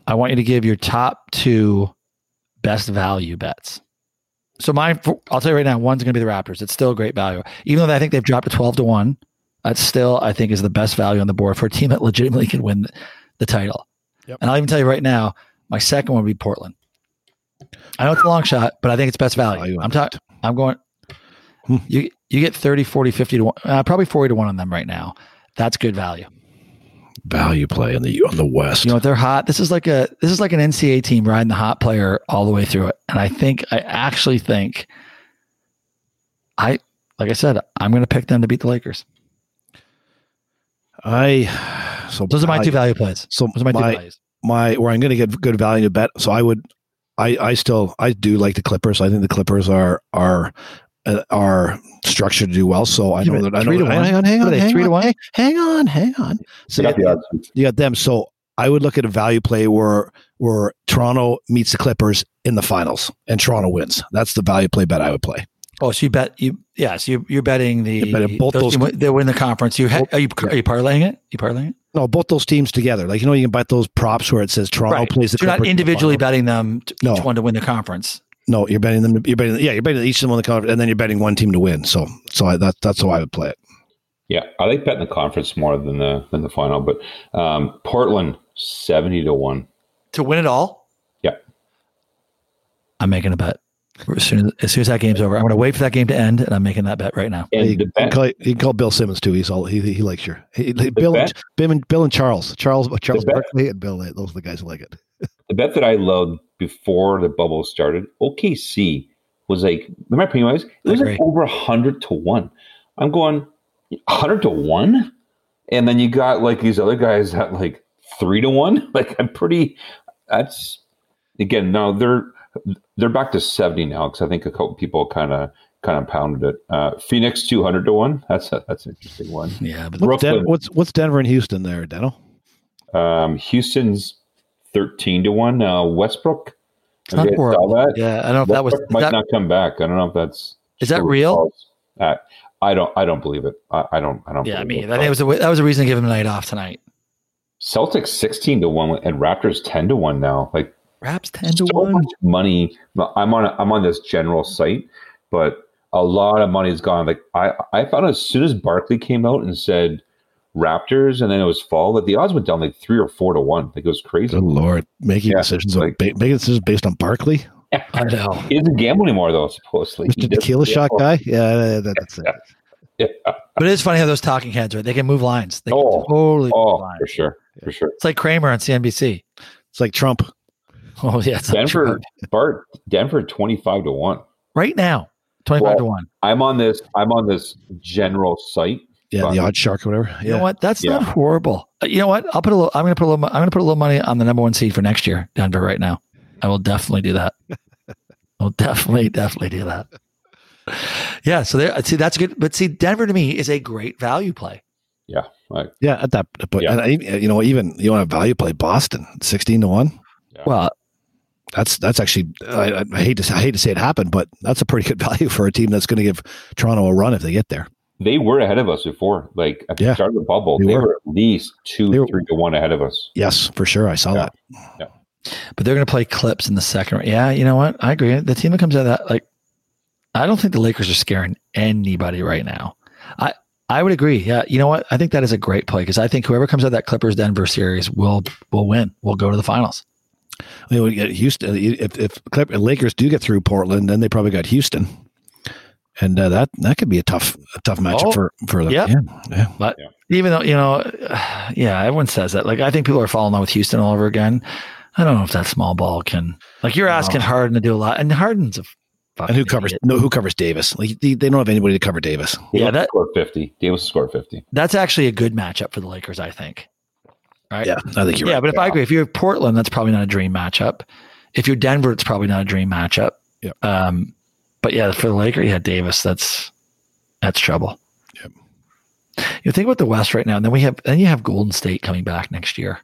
I want you to give your top two best value bets. So my, I'll tell you right now, one's going to be the Raptors. It's still a great value, even though I think they've dropped to twelve to one. That still, I think, is the best value on the board for a team that legitimately can win the title. Yep. And I'll even tell you right now, my second one would be Portland. I know it's a long shot, but I think it's best value. Value I'm talking. I'm going. Hmm. You you get 30, 40, 50 to one, uh, probably 40 to one on them right now. That's good value. Value play on the on the West. You know, they're hot, this is like a this is like an NCAA team riding the hot player all the way through it. And I think I actually think I like I said, I'm going to pick them to beat the Lakers. I so Those are my two value plays. So Those are my, two values. my where I'm going to get good value to bet. So I would, I I still I do like the Clippers. I think the Clippers are are uh, are structured to do well. So I know that I know. three to that- hang on, hang on, hang three to on, one? hang- Hang on, hang on. So I you got the got, odds. you got them. So I would look at a value play where where Toronto meets the Clippers in the finals and Toronto wins. That's the value play bet I would play. Oh, so you bet you yes, you you're betting the You're betting both those- team win- they win the conference. You ha- are you are you parlaying it? You parlaying it? No, both those teams together. Like you know, you can bet those props where it says Toronto plays the So you're not Clippers in the individually finals. betting them to No. each one to win the conference. No, you're betting them. You're betting. Yeah, you're betting each of them on the conference, and then you're betting one team to win. So, so I, that that's how I would play it. Yeah, I like betting the conference more than the than the final. But um, Portland seventy to one. To win it all? Yeah. I'm making a bet. As soon as, as soon as that game's over, I'm going to wait for that game to end, and I'm making that bet right now. And you, the can bet, call, you can call Bill Simmons too. He's all he, he likes your he, he- Bill, and, bet- Bill and Bill and Charles, Charles Charles bet- Barkley and Bill. Those are the guys who like it. The bet that I loved before the bubble started, OKC was like, remember Pennywise? It was I like over hundred to one. I'm going hundred to one, and then you got like these other guys at like three to one. Like I'm pretty. That's again now they're they're back to seventy now because I think a couple people kind of kind of pounded it. Uh, Phoenix two hundred to one. That's a, that's an interesting one. Yeah, but What's, Den- what's what's Denver and Houston there, Deno? Um, Houston's thirteen to one. Uh, Westbrook. it's not Have you saw that? Yeah, I don't know if that was might that, not come back. I don't know if that's Is that real? Uh, I don't. I don't believe it. I, I don't. I don't. Yeah, I believe mean, it. I think was a, that was a reason to give him a night off tonight. Celtics sixteen to one and Raptors ten to one now. Like Raps ten to so one. much money. I'm on. A, I'm on this general site, but a lot of money's gone. Like I, I found as soon as Barkley came out and said Raptors, and then it was fall, that the odds went down like three or four to one. Like it was crazy. Good lord, making Yeah, decisions like- ba- making decisions based on Barkley, I know. He doesn't gamble anymore though. Supposedly, He Mr. doesn't Tequila Shot gamble. guy. Yeah, that, that's it. Yeah. But it is funny how those talking heads, right? They can move lines. They can Oh, totally move Oh, lines. for sure, for sure. It's like Cramer on CNBC. It's like Trump. Oh yeah, it's Denver. Bart, Denver, twenty-five to one. right now, twenty five to one. I'm on this. I'm on this general site. Yeah, Fine. the OddsShark or whatever. You Yeah. know what? That's not horrible. Uh, You know what? I'll put a little. I'm going to put a little. I'm going to put a little money on the number one seed for next year, Denver. Right now, I will definitely do that. I'll definitely, definitely do that. Yeah. So there. See, that's good. But see, Denver to me is a great value play. Yeah, like, Yeah, at that point, Yeah. and I, you know, even you want to value play Boston sixteen to one. Yeah. Well, That's that's actually I, I- I hate to I hate to say it happened, but that's a pretty good value for a team that's going to give Toronto a run if they get there. They were ahead of us before. Like at the Yeah. start of the bubble, They they, were. were. at least two, were- three to one ahead of us. Yes, for sure, I saw Yeah. that. but they're going to play clips in the second. round. Yeah. You know what? I agree. The team that comes out of that, like, I don't think the Lakers are scaring anybody right now. I. I would agree. Yeah, you know what? I think that is a great play because I think whoever comes out of that Clippers Denver series will will win. Will go to the finals. You know, you get Houston. If if Clip- Lakers do get through Portland, then they probably got Houston, and uh, that that could be a tough a tough matchup Oh, for for them. yeah. yeah, yeah. But Yeah. even though you know, yeah, everyone says that. Like I think people are falling in love with Houston all over again. I don't know if that small ball can. Like you're asking Harden to do a lot, and Harden's a fucking And who covers idiot. no who covers Davis? Like they, they don't have anybody to cover Davis. Yeah, that- scored fifty. Davis scored fifty. That's actually a good matchup for the Lakers, I think. Right? Yeah, I think you're yeah, right. but if I agree, if you're Portland, that's probably not a dream matchup. If you're Denver, it's probably not a dream matchup. Yeah. Um, but yeah, for the Lakers, yeah, Davis, that's that's trouble. Yep. You think about the West right now, and then we have then you have Golden State coming back next year,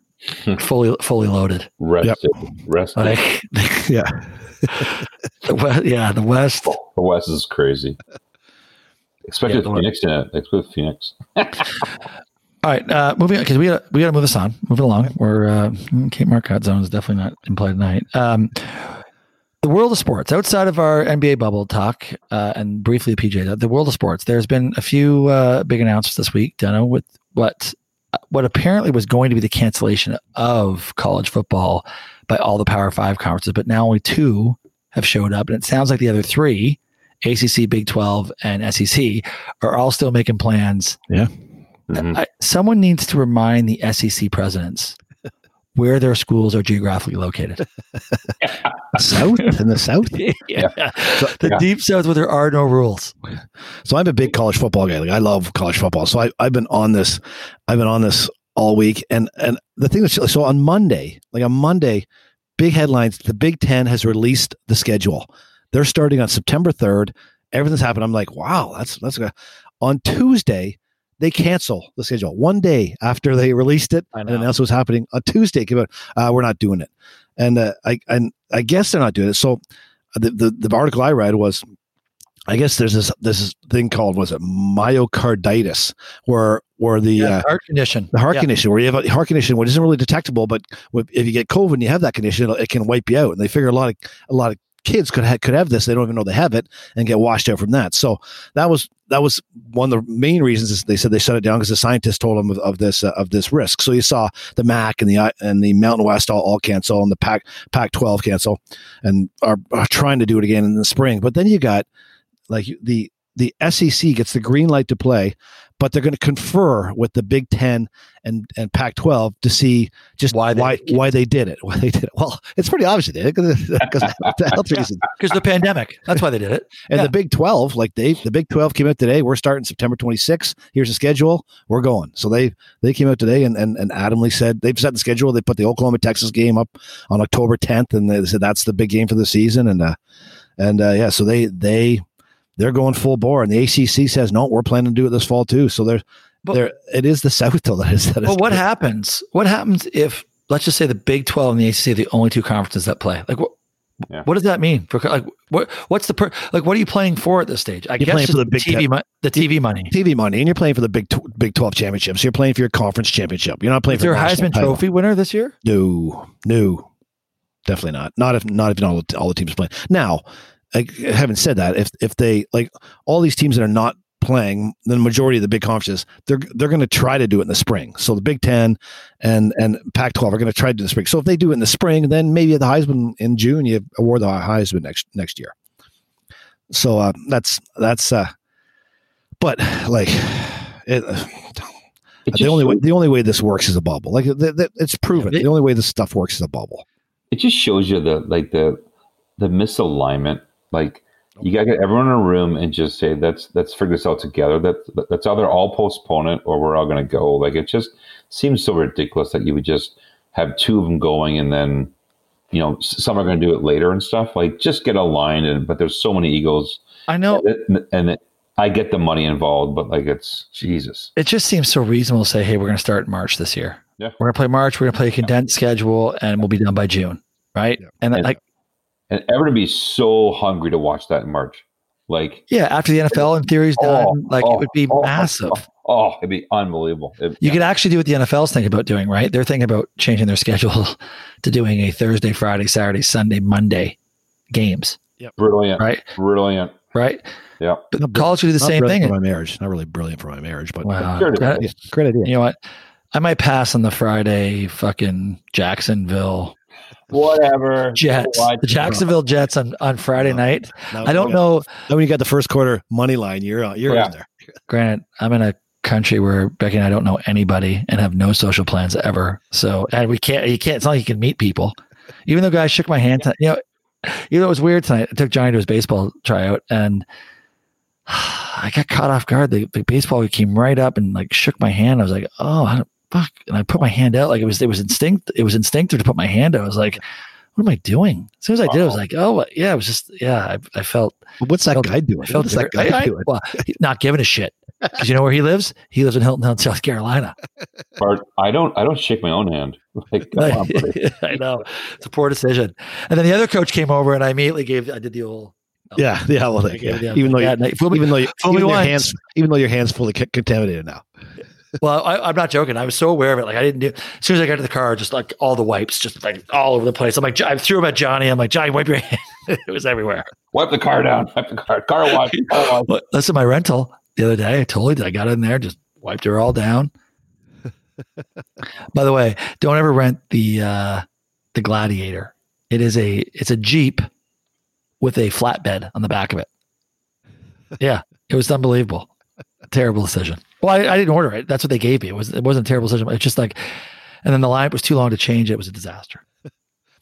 fully fully loaded. Rested. Rested. Like, yeah, the West, yeah, the West. the West is crazy. Especially Yeah, Phoenix in it. Especially Phoenix. All right, uh, moving on because we got we got to move this on. Moving along, we're uh, Kate Marcotte zone is definitely not in play tonight. Um, the the world of sports, outside of our NBA bubble talk uh, and briefly PJ, the world of sports, there's been a few uh, big announcements this week, Deno, with what what apparently was going to be the cancellation of college football by all the Power Five conferences, but now only two have showed up, and it sounds like the other three, ACC, Big Twelve, and SEC, are all still making plans. Yeah. Mhm. I, someone needs to remind the SEC presidents where their schools are geographically located. South in the South. yeah. The Yeah. deep south where there are no rules. So I'm a big college football guy. Like I love college football. So I, I've been on this. I've been on this all week. And and the thing is, so on Monday, like on Monday, big headlines. The Big Ten has released the schedule. They're starting on September 3rd. Everything's happened. I'm like, wow, that's that's good. On Tuesday, they cancel the schedule one day after they released it and announced what's happening. On Tuesday, came out, uh, we're not doing it. And uh, I and I guess they're not doing it. So the, the the article I read was I guess there's this this thing called was it myocarditis where where the uh, heart condition. the heart Yeah. condition where you have a heart condition which isn't really detectable, but if you get COVID and you have that condition, it can wipe you out. And they figure a lot of a lot of kids could have could have this. They don't even know they have it and get washed out from that. So that was that was one of the main reasons is they said they shut it down because the scientists told them of, of this uh, of this risk. So you saw the MAC and the and the Mountain West all, all cancel and the Pac Pac twelve cancel and are, are trying to do it again in the spring. But then you got like the the SEC gets the green light to play, but they're going to confer with the Big Ten and and Pac-12 to see just Why why they why, did it. why they did it. Why they did it. Well, it's pretty obvious they did because the health reasons. Because the pandemic. That's why they did it. And Yeah. the Big 12, like they, the Big 12 came out today. We're starting September 26th. Here's the schedule. We're going. So they they came out today and and, and adamantly said they've set the schedule. They put the Oklahoma Texas game up on October 10th, and they said that's the big game for the season. And uh, and uh, yeah, so they they they're going full bore. And the ACC says no, we're planning to do it this fall too. So they're But- there. It is the South though that is that is. But what happens? What happens if let's just say the Big Twelve and the ACC are the only two conferences that play? Like what? Yeah. What does that mean for like what? What's the per, like? What are you playing for at this stage? I You're guess playing for the Big TV, Ten. mo- the TV money. TV money, and you're playing for the Big tw- Big Twelve championships. You're playing for your conference championship. You're not playing Is for there a Heisman title. Trophy winner this year? No, no, definitely not. Not if not if all the, all the teams play. Now, like, having said that, if if they like all these teams that are not playing, the majority of the big conferences, they're they're going to try to do it in the spring. So the Big Ten and and Pac-12 are going to try to do it in the spring. So if they do it in the spring, then maybe at the Heisman in June, you award the Heisman next next year. So uh, that's that's. uh But like, it, It the only way the only way this works is a bubble. Like th- th- it's proven. Yeah, they- the only way this stuff works is a bubble. it just shows you the like the the misalignment. Like you got to get everyone in a room and just say let's let's figure this out together. That that's either all postpone it or we're all going to go. Like it just seems so ridiculous that you would just have two of them going and then you know some are going to do it later and stuff. Like just get aligned. And but there's so many egos I know and, and it, I get the money involved, but like it's Jesus. it just seems so reasonable to say, "Hey, we're going to start in March this year. Yeah. We're going to play March. We're going to play a condensed schedule, and we'll be done by June, right?" And And- like, And everyone would be so hungry to watch that in March. Like yeah, after the NFL in theory is oh, done, Oh, like oh, it would be oh, oh, oh, massive. Oh, oh, it'd be unbelievable. It- You could actually do what the NFL's thinking about doing, right? They're thinking about changing their schedule to doing a Thursday, Friday, Saturday, Sunday, Monday games, Yep. brilliant, right? brilliant. Right? Yeah. But Not college could do the Not same thing. for my marriage. Not really brilliant for my marriage, but Wow. Sure. That- great idea. you know what? I might pass on the Friday fucking Jacksonville Whatever. Jets. The Jacksonville Jets on, on Friday night. Now, I don't yeah. know. Now when you got the first quarter money line, you're uh, you're Yeah. in there. Granted, I'm in a country where Becky and I don't know anybody and have no social plans ever. So, and we can't, you can't, it's not like you can meet people. Even though guys shook my hand, tonight, you know, you know, it was weird tonight. I took Johnny to his baseball tryout and I got caught off guard. The, the baseball came right up and like shook my hand. I was like, oh, I don't- fuck. And I put my hand out like it was, it was instinct. It was instinctive to put my hand out. I was like, what am I doing? As soon as I did, I was like, oh, yeah, it was just, yeah, I, I felt, What's that felt- guy doing? I felt What's that different. guy I- I- doing? well, he's not giving a shit. Because you know where he lives? He lives in Hilton Head, South Carolina. Bart, I don't. I don't shake my own hand. Like, on. I know. It's a poor decision. And then the other coach came over and I immediately gave, I did the old, Yeah, yeah. Well, I yeah. gave even though yeah, you, no, even though you, fool even though your hands even though your hands fully contaminated now. Well, I, I'm not joking. I was so aware of it. Like I didn't do, as soon as I got to the car, just like all the wipes, just like all over the place. I'm like, I threw them at Johnny. I'm like, Johnny, wipe your hand. it was everywhere. Wipe the car down. Wipe the car. Car wash. Car wash. Listen, my rental the other day, I totally did. I got in there, just wiped her all down. By the way, don't ever rent the uh, the Gladiator. It is a it's a Jeep with a flatbed on the back of it. Yeah, it was unbelievable. Terrible decision. Well, I, I didn't order it. That's what they gave me. It was it wasn't a terrible decision. It's just like, and then the line was too long to change. It was a disaster.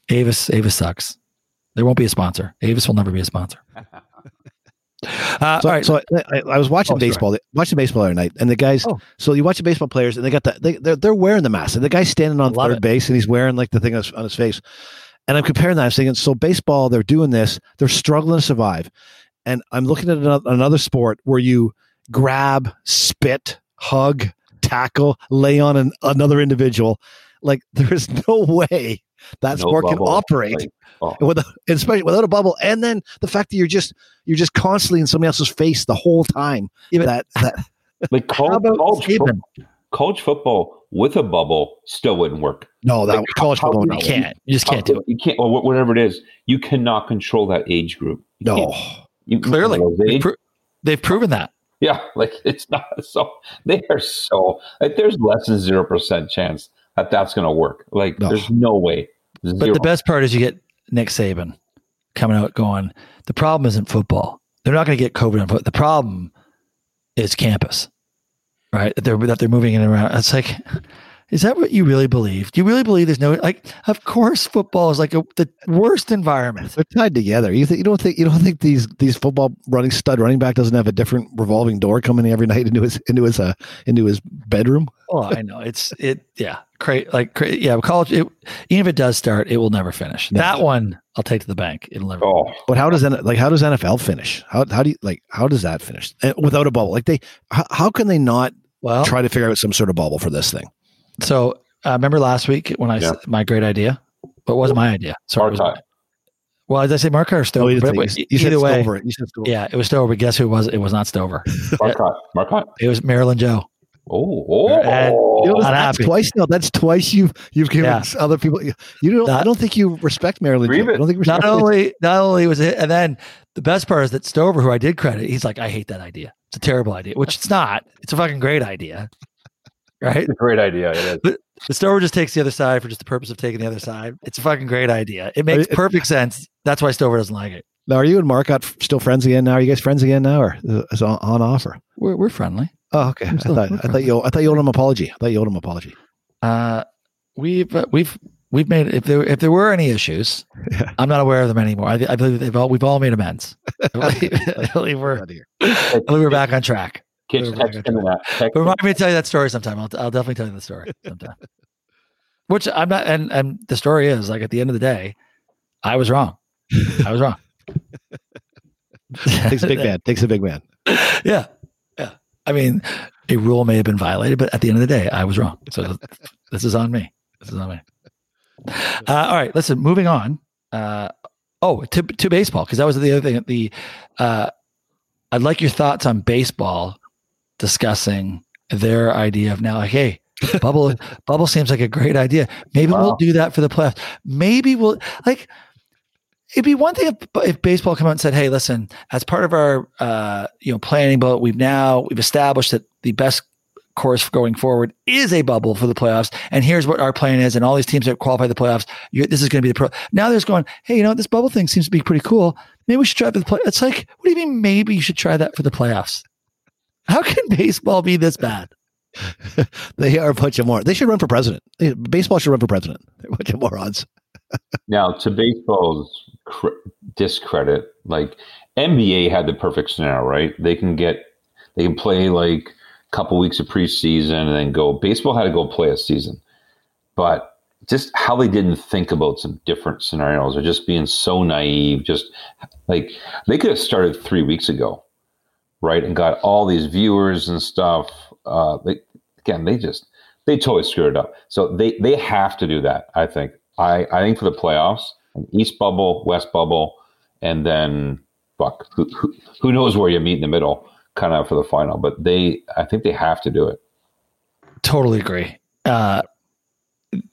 Avis Avis sucks. There won't be a sponsor. Avis will never be a sponsor. Uh, So, all right. so I, I was watching Oh, sorry. baseball, watching baseball the other night, and the guys. Oh. So you watch the baseball players, and they got the they they're, they're wearing the mask, and the guy's standing on third it. base, and he's wearing like the thing on his, on his face. And I'm comparing that. I'm thinking, so baseball, they're doing this, they're struggling to survive, and I'm looking at another, another sport where you grab, spit, hug, tackle, lay on an, another individual. Like there is no way that No sport can operate Like, oh. without, especially without a bubble. And then the fact that you're just you're just constantly in somebody else's face the whole time. Yeah, but- that that Like college, college, Saban? fo- college football with a bubble still wouldn't work. no, that Like, college how- football. how You can't. You just can't do it. You can't, or whatever it is. You cannot control that age group. You no. can't. You, Clearly, those they've, age- pro- they've proven that. yeah, like it's not so. They are so like there's less than zero percent chance that that's going to work. Like No. there's no way. But the best part is you get Nick Saban coming out going, the problem isn't football. They're not going to get COVID on foot. The problem is campus, right? That they're, that they're moving in and around. It's like, is that what you really believe? Do you really believe there's no, like, of course football is like a, the worst environment. They're tied together. You think you don't think you don't think these these football running stud running back doesn't have a different revolving door coming every night into his into his uh into his bedroom? Oh, I know. It's, it, yeah. Cra- like, cra- yeah, college, it, even if it does start, it will never finish. No. That one I'll take to the bank. It'll never. oh, But how does N- like how does NFL finish? How how do you like how does that finish Uh, without a bubble? Like they how, how can they not Well, try to figure out some sort of bubble for this thing? So uh, remember last week when I Yeah. said my great idea? But it wasn't my idea. Sorry. it was- Marcotte. well, did I say Marcotte or Stover? Oh, you, But- didn't but you said either way, Stover. You said Stover. yeah, it was Stover. But guess who it was? It was not Stover. Marcotte. Marcotte. It was Maryland Joe. Oh, oh. And- You know, that's twice now. That's twice you've you've given Yeah. other people. You, you don't. I don't think you respect Maryland. Grieve Joe. I don't think Not only not only was it, and then the best part is that Stover, who I did credit, he's like, I hate that idea. It's a terrible idea, which it's not. It's a fucking great idea, right? It's a great idea. It is. But Stover just takes the other side for just the purpose of taking the other side. It's a fucking great idea. It makes It- perfect sense. That's why Stover doesn't like it. Now, are you and Marcotte f- still friends again? Now, are you guys friends again now, or is on, on offer? We're, we're friendly. Oh, okay. I thought, we're I thought you. I thought you owed him an apology. I thought you owed him an apology. Uh, we've uh, we've we've made if there if there were any issues, Yeah. I'm not aware of them anymore. I, I believe they've all we've all made amends. I believe, I believe we're Glad to hear. I believe we're back on track. Kids text him that. Text remind me to tell you that story sometime. I'll I'll definitely tell you the story sometime. Which I'm not, and and the story is like at the end of the day, I was wrong. I was wrong. Takes a big man. Takes a big man. yeah, yeah. I mean, a rule may have been violated, but at the end of the day, I was wrong. So this is on me. This is on me. Uh, all right, listen. Moving on. Uh, oh, to to baseball because that was the other thing. The uh, I'd like your thoughts on baseball discussing their idea of now. Like, hey, bubble bubble seems like a great idea. Maybe we'll do that for the playoffs. Maybe we'll like. It'd be one thing if, if baseball come out and said, "Hey, listen, as part of our uh, you know planning, but we've now we've established that the best course for going forward is a bubble for the playoffs, and here's what our plan is, and all these teams that qualify the playoffs, this is going to be the pro." Now there's going, "Hey, you know? This bubble thing seems to be pretty cool. Maybe we should try it for the play." It's like, what do you mean? Maybe you should try that for the playoffs? How can baseball be this bad? They are a bunch of more. They should run for president. Baseball should run for president. They're a bunch of morons. Now, to baseball's cr- discredit, like NBA had the perfect scenario, right? They can get, they can play like a couple weeks of preseason and then go. Baseball had to go play a season, but just how they didn't think about some different scenarios or just being so naive. Just like they could have started three weeks ago, right, and got all these viewers and stuff. Uh, they again, they just they totally screwed it up. So they they have to do that. I think. I I think for the playoffs, East bubble, West bubble, and then fuck, who who, who knows where you meet in the middle, kind of for the final. But they, I think they have to do it. Totally agree. Uh,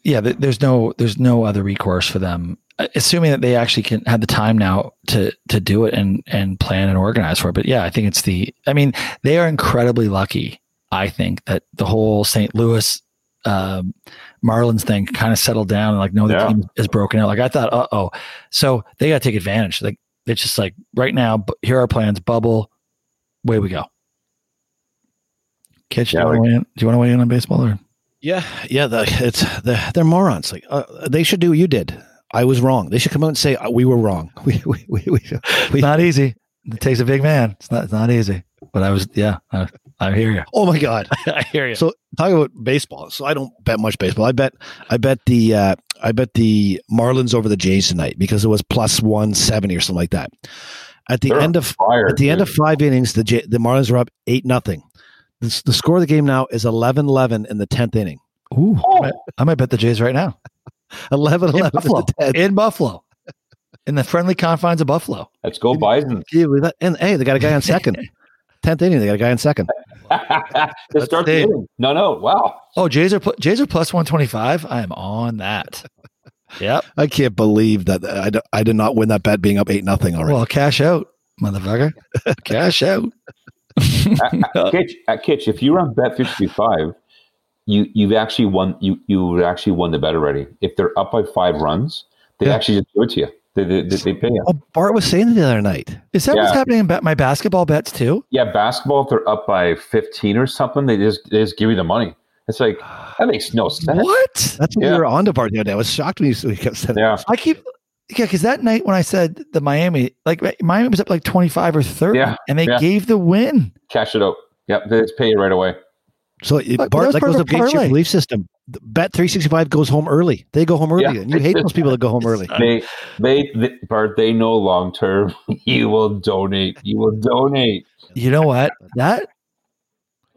yeah, there's no there's no other recourse for them assuming that they actually can have the time now to to do it and and plan and organize for it. But yeah, I think it's the. I mean, they are incredibly lucky. I think that the whole St. Louis um, Marlins thing kind of settled down and like no, the Yeah. team is broken out. Like I thought, uh oh. So they got to take advantage. Like it's just like right now. bu- Here are our plans. Bubble. Way we go. Kitch, Yeah, do, you like- wanna weigh in? do you want to weigh in on baseball or? Yeah, yeah. The, it's the, they're morons. Like uh, they should do what you did. I was wrong. They should come out and say uh, we were wrong. We we we, we, we not easy. It takes a big man. It's not. It's not easy. But I was. Yeah. I, I hear you. Oh my god. I hear you. So talk about baseball. So I don't bet much baseball. I bet I bet the uh, I bet the Marlins over the Jays tonight because it was plus one seventy or something like that. At the They're end of fire, at the end of five innings, the J- the Marlins are up eight nothing. The, the score of the game now is 11-11 in the tenth inning. Ooh, I, might, I might bet the Jays right now 11 in 11 Buffalo. in the In Buffalo, in the friendly confines of Buffalo. Let's go Bison. Can you believe that? And hey, they got a guy on second. Tenth inning, they got a guy on second. Let's start the inning. No, no. Wow. Oh, Jays are pl- Jays are plus one twenty five. I am on that. Yep. I can't believe that uh, I, I did not win that bet being up eight nothing already. Well, cash out, motherfucker. cash out. Uh, uh, Kitch, uh, Kitch, if you run bet fifty five, you you've actually won. You you actually won the bet already. If they're up by five runs, they Yeah. actually just do it to you. They they, they, they pay you. oh, Bart was saying the other night. Is that what's happening in my basketball bets too? Yeah, basketball. If they're up by fifteen or something, they just they just give you the money. It's like that makes no sense. What? That's what Yeah. we were on to Bart the other day. I was shocked when you, kept saying Yeah, I keep yeah, because that night when I said the Miami, like Miami was up like twenty five or thirty, Yeah, and they yeah. gave the win. cash it out. Yep, they just pay you right away. So it, But that Bart, that part goes of a against your belief system. The Bet three sixty five goes home early. They go home early, Yeah. and you hate those people that go home early. They they, they Bart, they know long term. You will donate. You will donate. You know what? That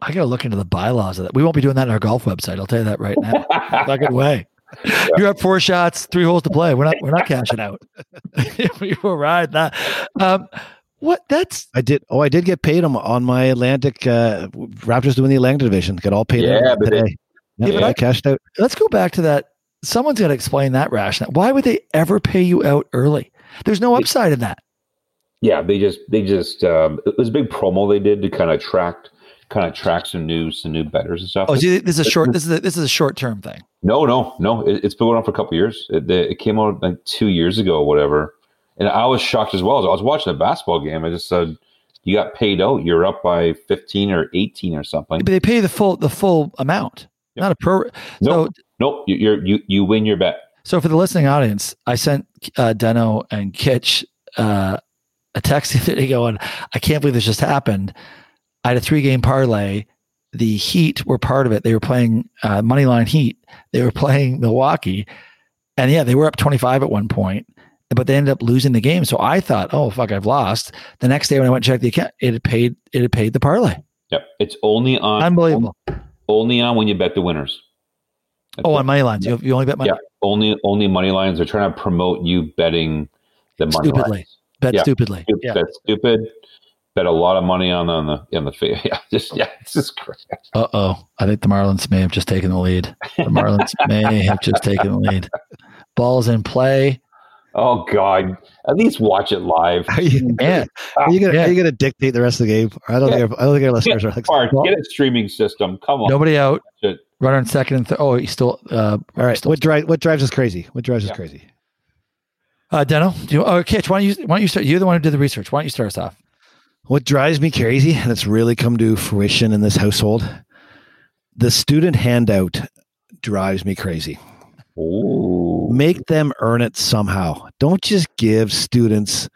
I gotta look into the bylaws of that. We won't be doing that in our golf website. I'll tell you that right now. Fucking way. You're up four shots, three holes to play. We're not we're not cashing out. we will ride that. Um, what that's I did. Oh, I did get paid on, on my Atlantic uh, Raptors doing the Atlantic division. Got all paid Yeah, but today. Yeah, Yeah, but I I- cashed out. let's go back to that. Someone's got to explain that rationale. Why would they ever pay you out early? There's no upside in that. Yeah, they just they just um, it was a big promo they did to kind of attract kind of attract some new some new betters and stuff. Oh, see, this is a short. This is a, this is a short term thing. No, no, no. It, it's been going on for a couple of years. It, it came out like two years ago, or whatever. And I was shocked as well. I was watching a basketball game. I just said, "You got paid out. You're up by 15 or 18 or something." But they pay the full the full amount, Yeah. not a pro. So Nope, nope. You, you're you you win your bet. So for the listening audience, I sent uh, Deno and Kitch uh, a text the other day going, I can't believe this just happened. I had a three game parlay. The Heat were part of it. They were playing uh, Moneyline Heat. They were playing Milwaukee. And yeah, they were up 25 at one point, but they ended up losing the game. So I thought, oh, fuck, I've lost. The next day when I went and checked the account, it had paid, it had paid the parlay. Yep. It's only on Unbelievable. Only on when you bet the winners. That's Oh, it. on money lines. You, you only bet money Yeah. Only only money lines. They're trying to promote you betting the money Stupidly. lines. bet Yeah. stupidly. Stupid- Yeah. That's stupid. Bet a lot of money on on the on the fa- yeah. Just yeah. It's just crazy. Uh oh. I think the Marlins may have just taken the lead. The Marlins may have just taken the lead. Ball's in play. Oh God! At least watch it live. Are you, Man, are you gonna Yeah. are you gonna dictate the rest of the game? I don't Yeah. think our, I don't think our listeners are like. Bart, All get a streaming system. Come on. nobody out. Shit. Runner in second and third. Oh, he's still. Uh, right, Still, what drives what drives us crazy? What drives us crazy? uh, Deno, do you, oh, Kitch, why don't you? Why don't you start? You're the one who did the research. Why don't you start us off? What drives me crazy, and it's really come to fruition in this household, the student handout drives me crazy. Ooh. Make them earn it somehow. Don't just give students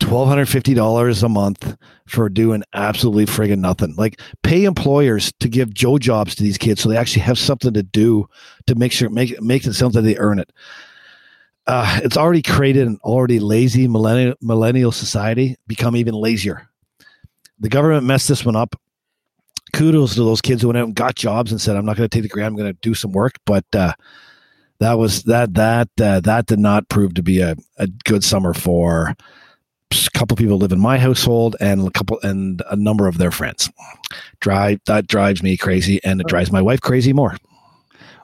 twelve hundred fifty dollars a month for doing absolutely friggin' nothing. Like pay employers to give Joe jobs to these kids so they actually have something to do to make sure make make it that they earn it. Uh, it's already created an already lazy millennial millennial society become even lazier. The government messed this one up. Kudos to those kids who went out and got jobs and said, "I'm not going to take the grant. I'm going to do some work." But uh, that was that that uh, that did not prove to be a, a good summer for a couple people live in my household and a couple and a number of their friends. Drive that drives me crazy, and it drives my wife crazy more.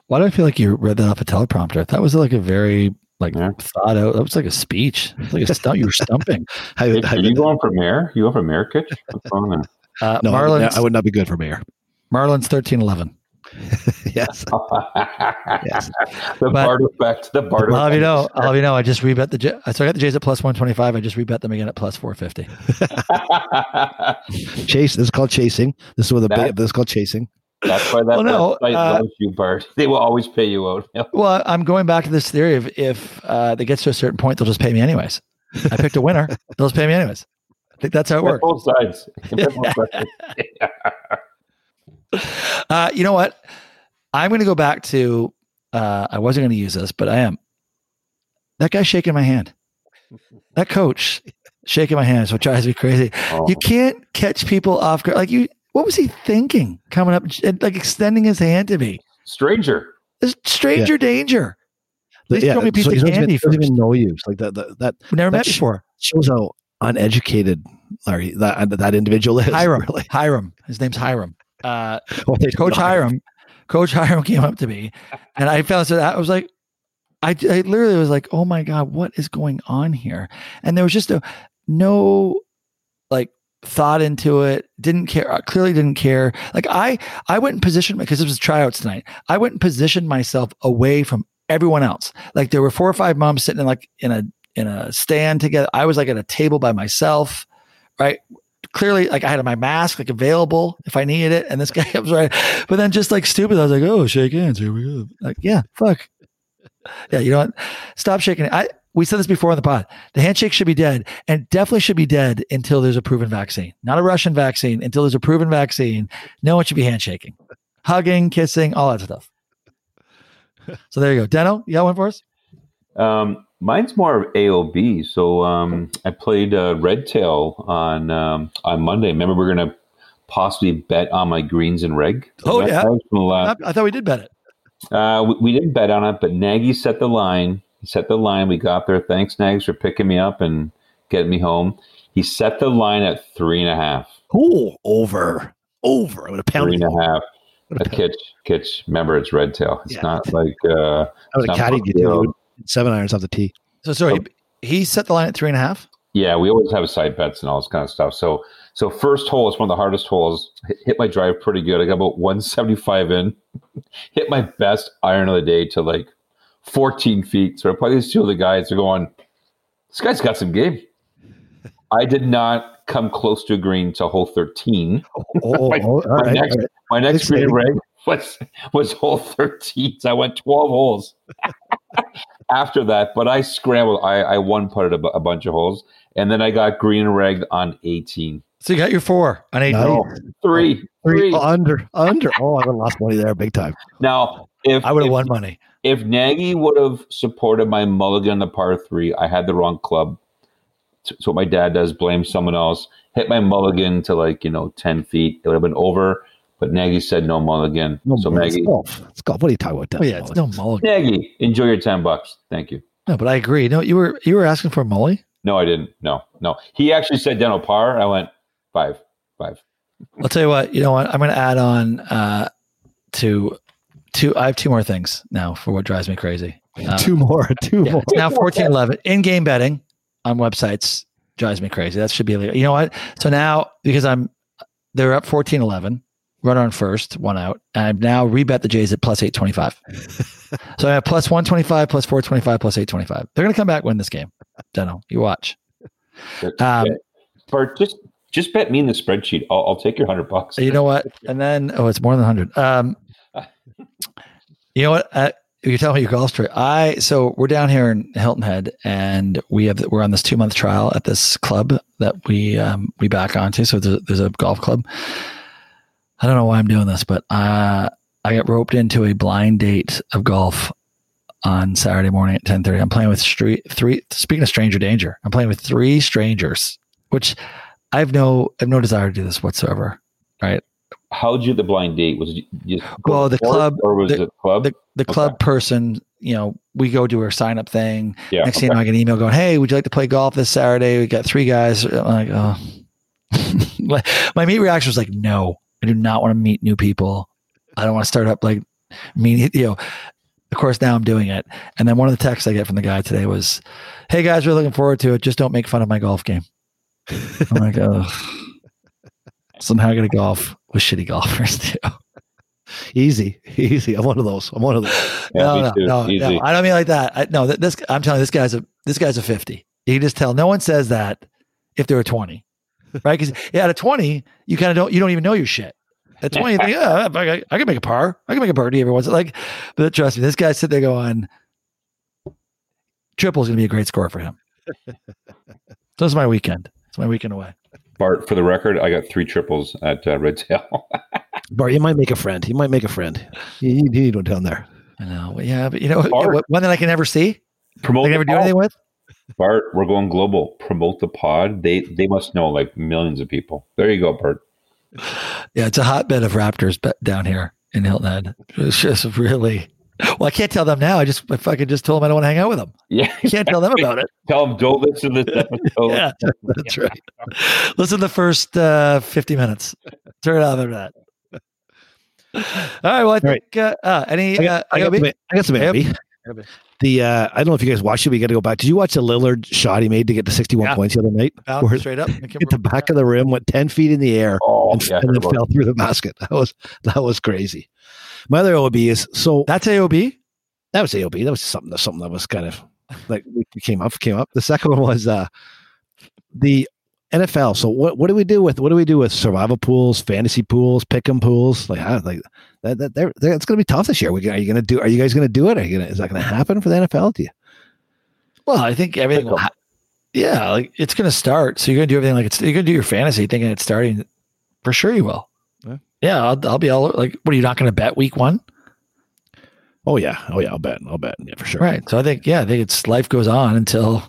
Why do I feel like you read that off a teleprompter? That was like a very like Yeah. thought out. That was like a speech. Like a stump. You were stumping. I, Hey, would- I are you going for mayor? You going for mayor, Kitch? What's going on Uh, no, I Marlins. I would not be good for mayor. Marlins thirteen eleven. yes. Yes. the But- Bart effect. The Bart I'll have you know. effect. I'll have you know. I just rebet the. J- So I got the Jays at plus one twenty five. I just rebet them again at plus four fifty. Chase. This is called chasing. This is what the That- big, this is called chasing. That's why that Well, no, website uh, loves you, Bart. They will always pay you out. Well, I'm going back to this theory of if uh, it gets to a certain point, they'll just pay me anyways. I picked a winner. They'll just pay me anyways. I think that's how it works. Both sides. Both sides. Uh, you know what? I'm going to go back to. Uh, I wasn't going to use this, but I am. That guy shaking my hand. That coach shaking my hand is what drives me crazy. Oh. You can't catch people off guard. Like you, what was he thinking? Coming up and like extending his hand to me. Stranger. There's stranger danger. Please yeah, throw me a piece so of candy even, doesn't first. even know you. It's like that. That, that We never met That's- before. shows how uneducated Larry that that individual is. Hiram. Really. Hiram. His name's Hiram. Uh, Well, Coach. Hiram, Coach Hiram came up to me, and I felt so. That I was like, I, I literally was like, oh my god, what is going on here? And there was just a no, like thought into it. Didn't care. uh, Clearly didn't care. Like I, I went and positioned because this was tryouts tonight. I went and positioned myself away from everyone else. Like there were four or five moms sitting in like in a in a stand together. I was like at a table by myself, right? Clearly like I had my mask like available if I needed it. And this guy was right. But then just like stupid, I was like, oh, shake hands. Here we go. Like, yeah, fuck. Yeah, you know what? Stop shaking. it. I we said this before on the pod. The handshake should be dead and definitely should be dead until there's a proven vaccine. Not a Russian vaccine. Until there's a proven vaccine, no one should be handshaking. Hugging, kissing, all that stuff. So there you go. Deno, you got one for us? Um, mine's more of AOB. So um, I played uh, Red Tail on um, on Monday. Remember, we're gonna possibly bet on my greens and reg. Oh, yeah. that was from the last- I, thought we did bet it. Uh, we, we didn't bet on it, but Nagy set the line. He set the line. We got there. Thanks, Nags, for picking me up and getting me home. He set the line at three and a half. Oh, over, over. I would have Three and a half. A kitch, kitch. Remember, it's red tail. It's Yeah. not like uh, I would have caddied you good. too. Seven irons off the tee. So sorry, he set the line at three and a half. Yeah, we always have side bets and all this kind of stuff. So, so first hole is one of the hardest holes. Hit, hit my drive pretty good. I got about 175 in. hit my best iron of the day to like 14 feet. So I play these two of the guys. They're going, this guy's got some game. I did not come close to a green to hole 13. Oh, My- oh, all my right, next, all right. my next Exciting. green reg was was hole 13. So I went 12 holes after that. But I scrambled. I, I one putted a, a bunch of holes, and then I got green reg on 18. So you got your four on eight. Nice. No, oh, three, Three, three. oh, under, under. Oh, I would have lost money there big time. Now, if I would have won money. if Nagy would have supported my mulligan on the par three, I had the wrong club. So what my dad does, blame someone else. Hit my mulligan to like you know 10 feet. It would have been over. But Nagy said no mulligan. No, so man, Nagy, golf. It's golf. What are you talking about? Oh yeah, it's no mulligan. Nagy, enjoy your 10 bucks. Thank you. No, but I agree. No, you were you were asking for a molly. No, I didn't. No, no. He actually said dental par. I went five, five. I'll tell you what. You know what? I'm going to add on uh, to two. I have two more things now for what drives me crazy. Uh, two more. Two yeah, more. it's now 14 11 in game betting on websites drives me crazy. That should be illegal. You know what? So now because I'm they're up 14 11, runner on first, one out, and I've now rebet the Jays at plus 825. so I have plus 125, plus 425, plus 825. They're going to come back win this game. Deno, you watch. Um, Bart, just just bet me in the spreadsheet. I'll, I'll take your hundred bucks. You know what? And then, oh, it's more than 100. Um, you know what? Uh, you're telling me your golf story. I so we're down here in Hilton Head, and we have we're on this two month trial at this club that we um, we back onto. So there's, there's a golf club. I don't know why I'm doing this, but uh, I got roped into a blind date of golf on Saturday morning at 10:30. I'm playing with street three. Speaking of stranger danger, I'm playing with three strangers, which I have no I have no desire to do this whatsoever. Right? How'd you the blind date? Was it just Well, the club- or was the- it club? the the club person, you know, we go do our sign up thing. yeah. Next thing I get an email going, "Hey, would you like to play golf this Saturday? We got three guys." I'm like, oh. My- my meet reaction was like, "No, I do not want to meet new people. I don't want to start up like mean, you know." of course, now I'm doing it. And then one of the texts I get from the guy today was, "Hey guys, we're looking forward to it. Just don't make fun of my golf game." I'm like, oh. So now I got to golf with shitty golfers too. Easy, easy. I'm one of those. I'm one of those. Yeah, no, me no, no, no, I don't mean like that. I, no, this I'm telling you, this guy's a this guy's a 50. You can just tell. No one says that if they're a 20, right? Because yeah, at a 20, you kind of don't you don't even know your shit. At 20, you think, yeah, I, I can make a par. I can make a birdie every once. Like, but trust me, this guy sit there going, triple is going to be a great score for him. so it's my weekend. It's my weekend away. Bart, for the record, I got three triples at uh, Red Tail. Bart, you might make a friend. You might make a friend. You, you need one down there. I know. Yeah, but you know, Bart. what- one that I can never see, Promote I can never do anything with. Bart, we're going global. Promote the pod. They they must know like millions of people. There you go, Bart. Yeah, it's a hotbed of raptors be- down here in Hilton Head. It's just really. Well, I can't tell them now. I just I could just tell them I don't want to hang out with them. Yeah, I can't tell them about it. Tell them don't listen to this episode. Yeah, That's right. listen to the first uh, fifty minutes. Turn it off after that. All right. Well, I think uh, uh, any. I uh, got, I got, some, I got some Yep. AOB. The uh, I don't know if you guys watched it. We got to go back. Did you watch the Lillard shot he made to get to 61 Yeah. points the other night? Out Where straight up. hit the back of the rim, went 10 feet in the air, Oh, and, yeah, and then fell through the basket. That was that was crazy. My other OB is so That's AOB. that was AOB. That was something something that was kind of like we came up came up. The second one was uh the NFL. So what what do we do with what do we do with survival pools, fantasy pools, pick'em pools? Like how like that that they're, they're, it's going to be tough this year. We, are you going to do? Are you guys going to do it? Are you going? Is that going to happen for the NFL? Do you? Well, I think everything. Will ha- yeah, like it's going to start. So you're going to do everything like it's. You're going to do your fantasy thinking it's starting. For sure, you will. Yeah. Yeah, I'll, I'll be all like. What are you not going to bet week one? Oh yeah, oh yeah. I'll bet. I'll bet. Yeah, for sure. Right. So I think yeah, I think it's life goes on until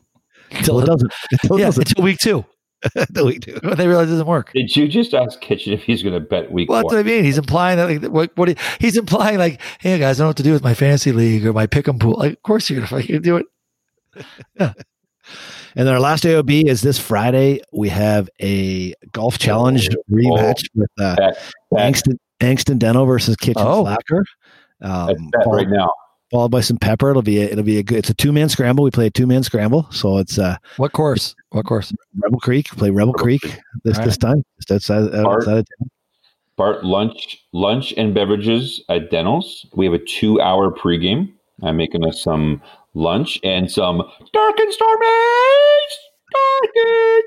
Until it doesn't. Until yeah doesn't. until week two. Until we do. When they realize it doesn't work. Did you just ask Kitchen if he's going to bet week Well, that's one? what do I mean. He's implying that like what, what he, he's implying like, hey guys, I don't know what to do with my fantasy league or my pick'em pool. Like, of course you're gonna fucking do it. And then our last AOB is this Friday. We have a golf challenge rematch with uh, Bet, bet, Angston, Angston Deno versus Kitchen Oh. Slacker. Um, bet followed, right now. followed by some pepper. It'll be a, it'll be a good. It's a two man scramble. We play a two man scramble, so it's uh, What course? What course? Rebel Creek. Play Rebel, Rebel Creek Creek. this All this time. Just outside, Art. outside of town. Bart, lunch, lunch and beverages at Deno's. We have a two-hour pregame. I'm making us some lunch and some dark and stormy, dark and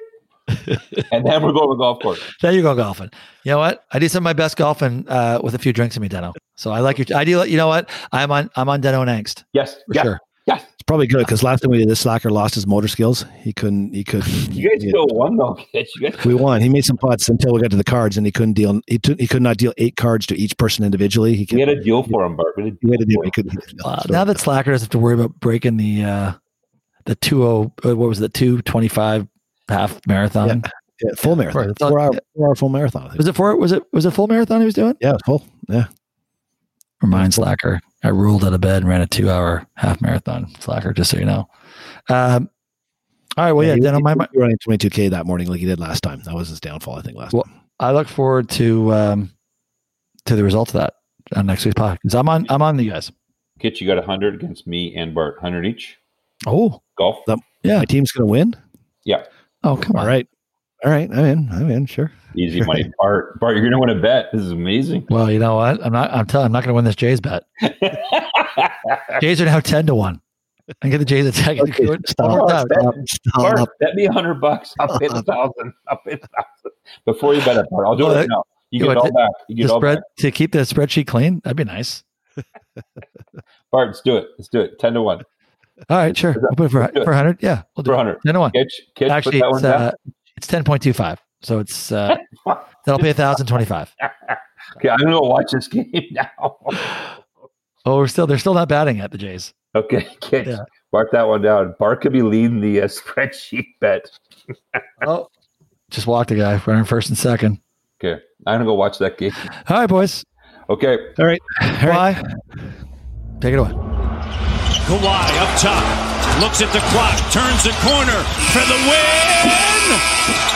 And then we're going to the golf course. There you go golfing. You know what? I do some of my best golfing uh, with a few drinks in me, Deno. So I like your. I do. You know what? I'm on. I'm on Deno and Angst Yes, for yes, sure. Yes. It's probably good because last time we did this, Slacker lost his motor skills. He couldn't. He could. You guys still won though. kids. You guys, We won. He made some putts until we got to the cards, and he couldn't deal. He, took, he could not deal eight cards to each person individually. He could. we had a deal for him, Bart. We had a he had to deal deal. for He him. could. Uh, now that Slacker doesn't have to worry about breaking the uh, the two oh uh, what was it, the two twenty five half marathon. Yeah, full marathon, Right. four hour, four hour full marathon. Was it for? Was it was it full marathon he was doing? Yeah, full. Yeah, Remind Slacker. I rolled out of bed and ran a two hour half marathon. Slacker, just so you know. Um, all right. Well, yeah. he, Deno, he, my, he my, running twenty two k that morning like he did last time. That was his downfall, I think. Last Well, time. I look forward to um, to the results of that on next week's podcast. I'm on. I'm on you guys. Kit, you got 100 against me and Bart. 100 each. Oh, Golf. That- yeah. My team's gonna win. Yeah. Oh, come on. All right, all right. I'm in. I'm in. Sure. Easy money. Bart, Bart, you're going to win a bet. This is amazing. Well, you know what? I'm not. I'm telling. I'm not going to win this Jays bet. Jays are now ten to one. I get the Jays attack. ten. Okay, stop, Stop. stop, stop. Bart, bet me a hundred bucks. I'll pay the thousand. I'll pay the thousand before you bet it, Bart. I'll do Well, it that- now. You you get it all back. You get all spread back. to keep the spreadsheet clean. That'd be nice. Bart, let's do it. Let's do it. Ten to one All right, sure. We'll put it for do for hundred. Yeah, we'll do for hundred. ten to one. Kitch, Kitch, Actually, put that it's down. uh, it's ten point two five. So it's uh, that'll pay a thousand twenty five. okay, I'm gonna go watch this game now. Oh, we're still they're still not batting at the Jays. okay, Kitch, Yeah. mark that one down. Bart could be leading the uh, spreadsheet bet. Oh, just walked a guy running first and second. Okay, I'm gonna go watch that game. All right, boys. Okay, All right. All right. Why? Take it away. Kawhi up top, looks at the clock, turns the corner for the win. んの？